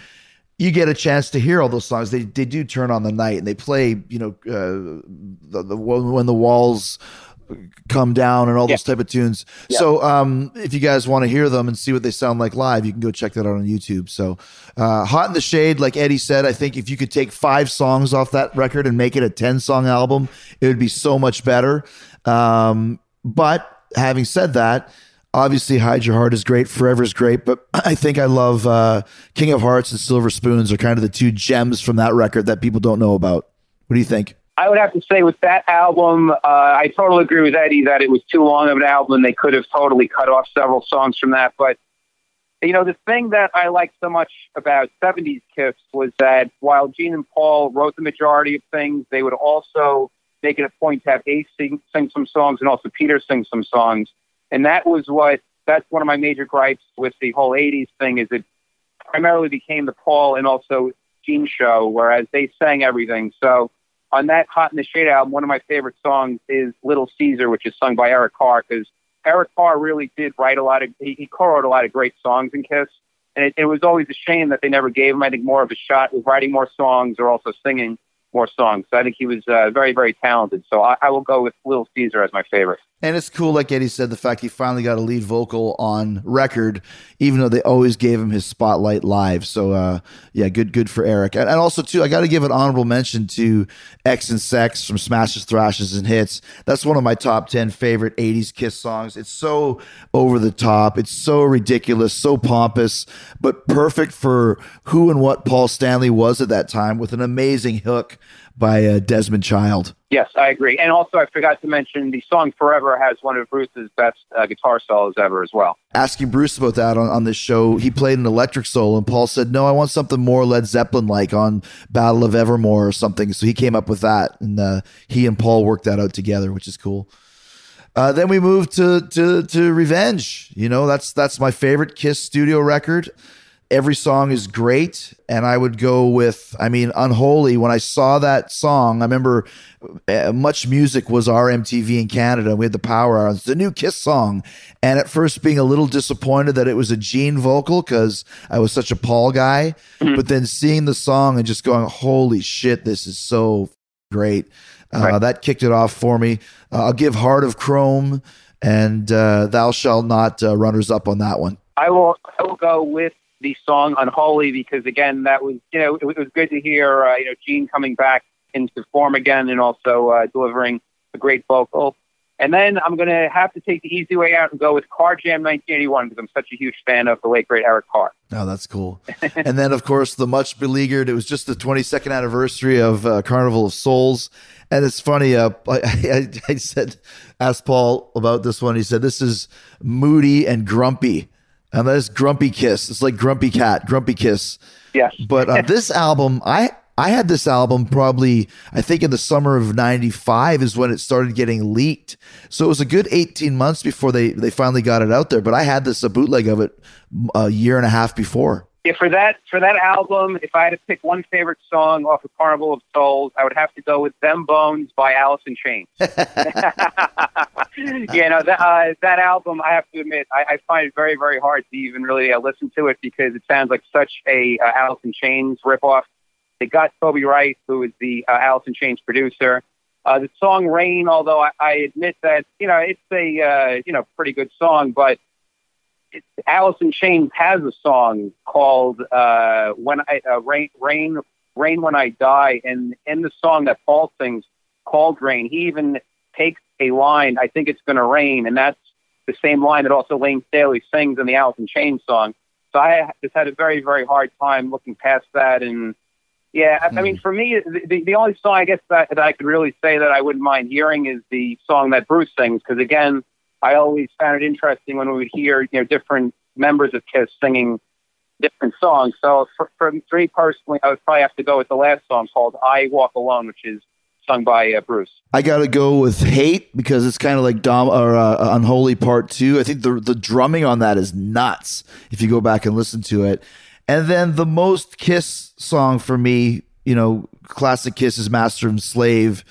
You get a chance to hear all those songs. They they do turn on the night and they play, you know, uh, the, the when the walls come down and all those type of tunes. So um, if you guys want to hear them and see what they sound like live, you can go check that out on YouTube. So uh, Hot in the Shade, like Eddie said, I think if you could take five songs off that record and make it a 10 song album, it would be so much better. Um, but having said that, obviously Hide Your Heart is great, Forever is great, but I think I love uh, King of Hearts and Silver Spoons are kind of the two gems from that record that people don't know about. What do you think? I would have to say with that album, uh, I totally agree with Eddie that it was too long of an album. They could have totally cut off several songs from that. But, you know, the thing that I liked so much about 70s Kiss was that while Gene and Paul wrote the majority of things, they would also make it a point to have Ace sing, sing some songs and also Peter sing some songs. And that was what, that's one of my major gripes with the whole 80s thing is it primarily became the Paul and also Gene show, whereas they sang everything. So, on that Hot in the Shade album, one of my favorite songs is Little Caesar, which is sung by Eric Carr, because Eric Carr really did write a lot of, he, he co-wrote a lot of great songs in Kiss. And it, it was always a shame that they never gave him, I think, more of a shot with writing more songs or also singing more songs. So I think he was uh, very, very talented. So I, I will go with Little Caesar as my favorite. And it's cool, like Eddie said, the fact he finally got a lead vocal on record, even though they always gave him his spotlight live. So, uh, yeah, good, good for Eric. And, and also, too, I got to give an honorable mention to X and Sex from Smashes, Thrashes, and Hits. That's one of my top 10 favorite 80s Kiss songs. It's so over the top, it's so ridiculous, so pompous, but perfect for who and what Paul Stanley was at that time with an amazing hook by uh, Desmond Child. Yes, I agree. And also, I forgot to mention the song "Forever" has one of Bruce's best uh, guitar solos ever as well. Asking Bruce about that on, on this show, he played an electric solo, and Paul said, "No, I want something more Led Zeppelin like on Battle of Evermore or something." So he came up with that, and uh, he and Paul worked that out together, which is cool. Uh, then we moved to to to Revenge. You know, that's that's my favorite Kiss studio record. Every song is great, and I would go with. I mean, Unholy. When I saw that song, I remember uh, Much Music was our MTV in Canada. We had the Power Hour. It's a new Kiss song, and at first being a little disappointed that it was a Gene vocal because I was such a Paul guy, but then seeing the song and just going, "Holy shit, this is so great." Uh, Right. That kicked it off for me. Uh, I'll give Heart of Chrome and uh, Thou Shalt Not uh, runners up on that one. I will I will go with the song "Unholy" because again, that was you know it, was- it was good to hear uh, you know Gene coming back into form again and also uh, delivering a great vocal. And then I'm going to have to take the easy way out and go with Carr Jam 1981 because I'm such a huge fan of the late great Eric Carr. Oh, that's cool. and then, of course, the much beleaguered. It was just the 22nd anniversary of uh, Carnival of Souls, and it's funny. Uh, I, I, I said, asked Paul about this one. He said, "This is moody and grumpy." And that is Grumpy Kiss. It's like Grumpy Cat, Grumpy Kiss. Yes. But uh, this album, I I had this album probably I think in the summer of '95 is when it started getting leaked. So it was a good 18 months before they they finally got it out there. But I had this a bootleg of it a year and a half before. Yeah, for that for that album, if I had to pick one favorite song off of Carnival of Souls, I would have to go with "Them Bones" by Alice in Chains. you know that uh, that album. I have to admit, I, I find it very very hard to even really uh, listen to it because it sounds like such a uh, Alice in Chains ripoff. They got Toby Wright, who is the uh, Alice in Chains producer. Uh, the song "Rain," although I, I admit that you know it's a uh, you know pretty good song, but in Chains has a song called uh, "When I uh, Rain Rain Rain When I Die," and in the song that Paul sings called "Rain," he even takes a line. I think it's going to rain, and that's the same line that also Layne Staley sings in the Alice in Chains song. So I just had a very very hard time looking past that and. Yeah, I, I mean, for me, the, the, the only song I guess that, that I could really say that I wouldn't mind hearing is the song that Bruce sings, because again, I always found it interesting when we would hear, you know, different members of Kiss singing different songs. So for, for me personally, I would probably have to go with the last song called "I Walk Alone," which is sung by uh, Bruce. I got to go with Hate because it's kind of like Dom or uh, Unholy Part Two. I think the the drumming on that is nuts. If you go back and listen to it, and then the most Kiss song for me, you know, classic Kiss is Master and Slave.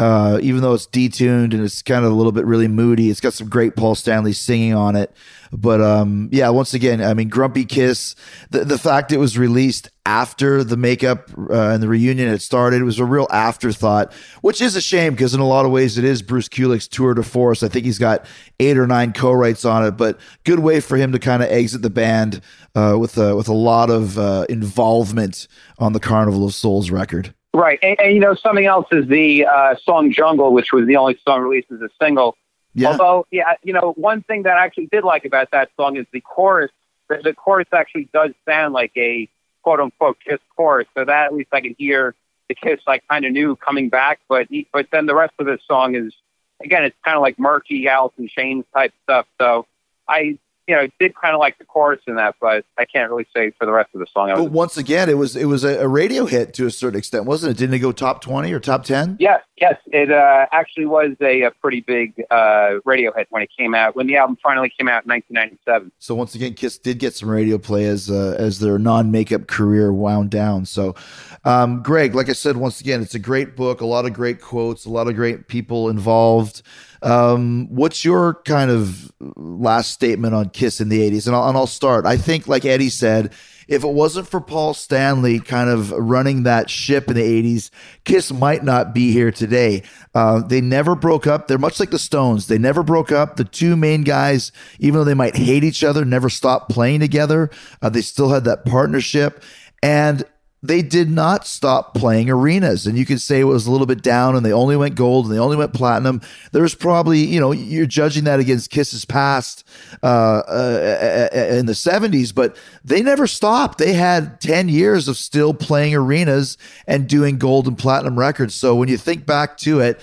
Uh, even though it's detuned and it's kind of a little bit really moody, it's got some great Paul Stanley singing on it. But um, yeah, once again, I mean, Grumpy Kiss. The the fact it was released after the makeup uh, and the reunion had started was a real afterthought, which is a shame because in a lot of ways it is Bruce Kulick's tour de force. I think he's got eight or nine co-writes on it, but good way for him to kind of exit the band uh, with with a lot of uh, involvement on the Carnival of Souls record. Right, and, and you know something else is the uh, song "Jungle," which was the only song released as a single. Yeah. Although, yeah, you know, one thing that I actually did like about that song is the chorus. The, the chorus actually does sound like a quote unquote Kiss chorus, so that at least I can hear the Kiss like kind of new coming back. But but then the rest of the song is again, it's kind of like murky Alice in Chains type stuff. So I, you know, did kind of like the chorus in that, but I can't really say for the rest of the song. But once again, it was it was a, a radio hit to a certain extent, wasn't it? Didn't it go top twenty or top ten? Yes, yes, it uh, actually was a, a pretty big uh, radio hit when it came out. When the album finally came out in 1997. So once again, Kiss did get some radio play as uh, as their non makeup career wound down. So, um, Greg, like I said, once again, it's a great book, a lot of great quotes, a lot of great people involved. Um, what's your kind of last statement on Kiss in the '80s? And I'll, and I'll start. I think, like Eddie said, if it wasn't for Paul Stanley kind of running that ship in the 80s, Kiss might not be here today. Uh, they never broke up. They're much like the Stones. They never broke up. The two main guys, even though they might hate each other, never stopped playing together. Uh, they still had that partnership. And they did not stop playing arenas. And you could say it was a little bit down and they only went gold and they only went platinum. There was probably, you know, you're judging that against Kiss's past uh, uh, in the 70s, but they never stopped. They had 10 years of still playing arenas and doing gold and platinum records. So when you think back to it,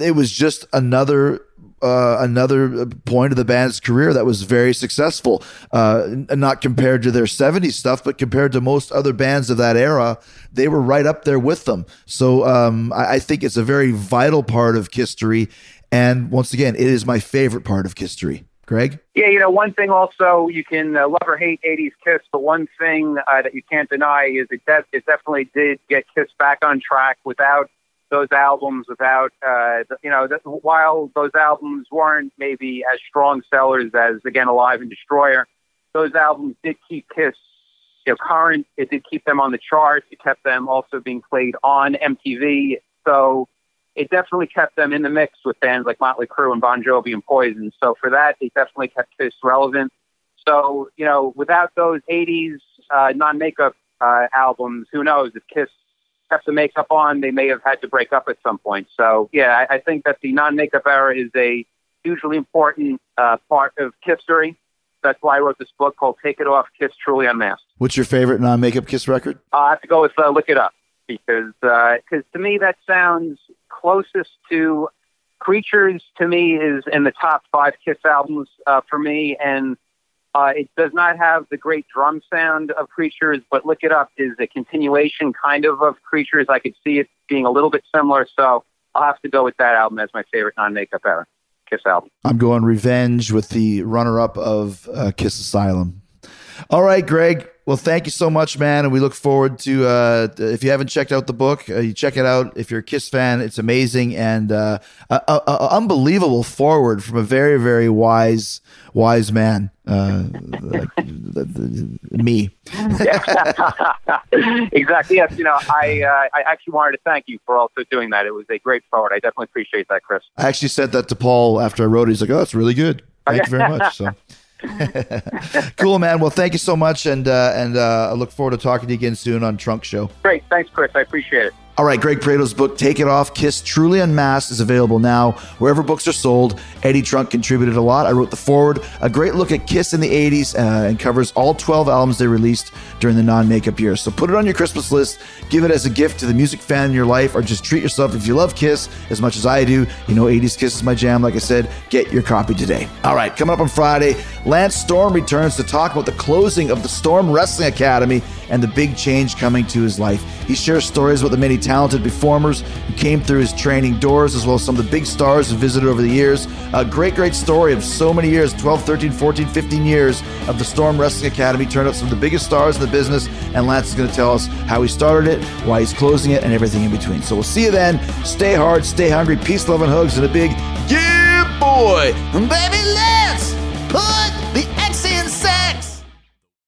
it was just another uh, another point of the band's career that was very successful. Uh, not compared to their 70s stuff, but compared to most other bands of that era, they were right up there with them. So um, I, I, think it's a very vital part of history. And once again, it is my favorite part of history. Greg? Yeah, you know, one thing also you can uh, love or hate 80s Kiss, but one thing uh, that you can't deny is it, it definitely did get Kiss back on track without those albums without, uh, you know, the, while those albums weren't maybe as strong sellers as, again, Alive and Destroyer, those albums did keep Kiss, you know, current. It did keep them on the charts. It kept them also being played on MTV. So it definitely kept them in the mix with bands like Motley Crue and Bon Jovi and Poison. So for that, it definitely kept Kiss relevant. So, you know, without those 80s uh, non makeup uh, albums, who knows if Kiss kept the makeup on, they may have had to break up at some point. So, yeah, I, I think that the non makeup era is a hugely important uh, part of history. That's why I wrote this book called Take It Off Kiss Truly Unmasked. What's your favorite non makeup Kiss record? Uh, I have to go with uh, Lick It Up because uh, because to me that sounds closest to Creatures. To me, is in the top five Kiss albums uh, for me, and uh, it does not have the great drum sound of Creatures, but Lick It Up is a continuation kind of of Creatures. I could see it being a little bit similar, so I'll have to go with that album as my favorite non-makeup era Kiss album. I'm going Revenge with the runner-up of uh, Kiss Asylum. All right, Greg. Well, thank you so much, man, and we look forward to. Uh, if you haven't checked out the book, uh, you check it out. If you're a Kiss fan, it's amazing and uh, a, a, a unbelievable forward from a very, very wise, wise man uh, like me. exactly. Yes. You know, I uh, I actually wanted to thank you for also doing that. It was a great forward. I definitely appreciate that, Chris. I actually said that to Paul after I wrote it. He's like, "Oh, that's really good. Thank you very much." So. cool, man. Well, thank you so much, and uh, and uh, I look forward to talking to you again soon on Trunk Show. Great, thanks, Chris. I appreciate it. All right, Greg Prato's book, Take It Off, Kiss Truly Unmasked, is available now wherever books are sold. Eddie Trunk contributed a lot. I wrote the forward, a great look at Kiss in the 80s, uh, and covers all 12 albums they released during the non makeup years. So put it on your Christmas list, give it as a gift to the music fan in your life, or just treat yourself. If you love Kiss as much as I do, you know 80s Kiss is my jam, like I said, get your copy today. All right, coming up on Friday, Lance Storm returns to talk about the closing of the Storm Wrestling Academy and the big change coming to his life. He shares stories about the many talented performers who came through his training doors, as well as some of the big stars who visited over the years. A great, great story of so many years 12, 13, 14, 15 years of the Storm Wrestling Academy. Turned out some of the biggest stars in the business, and Lance is going to tell us how he started it, why he's closing it, and everything in between. So we'll see you then. Stay hard, stay hungry, peace, love, and hugs, and a big yeah, boy. Baby, let's put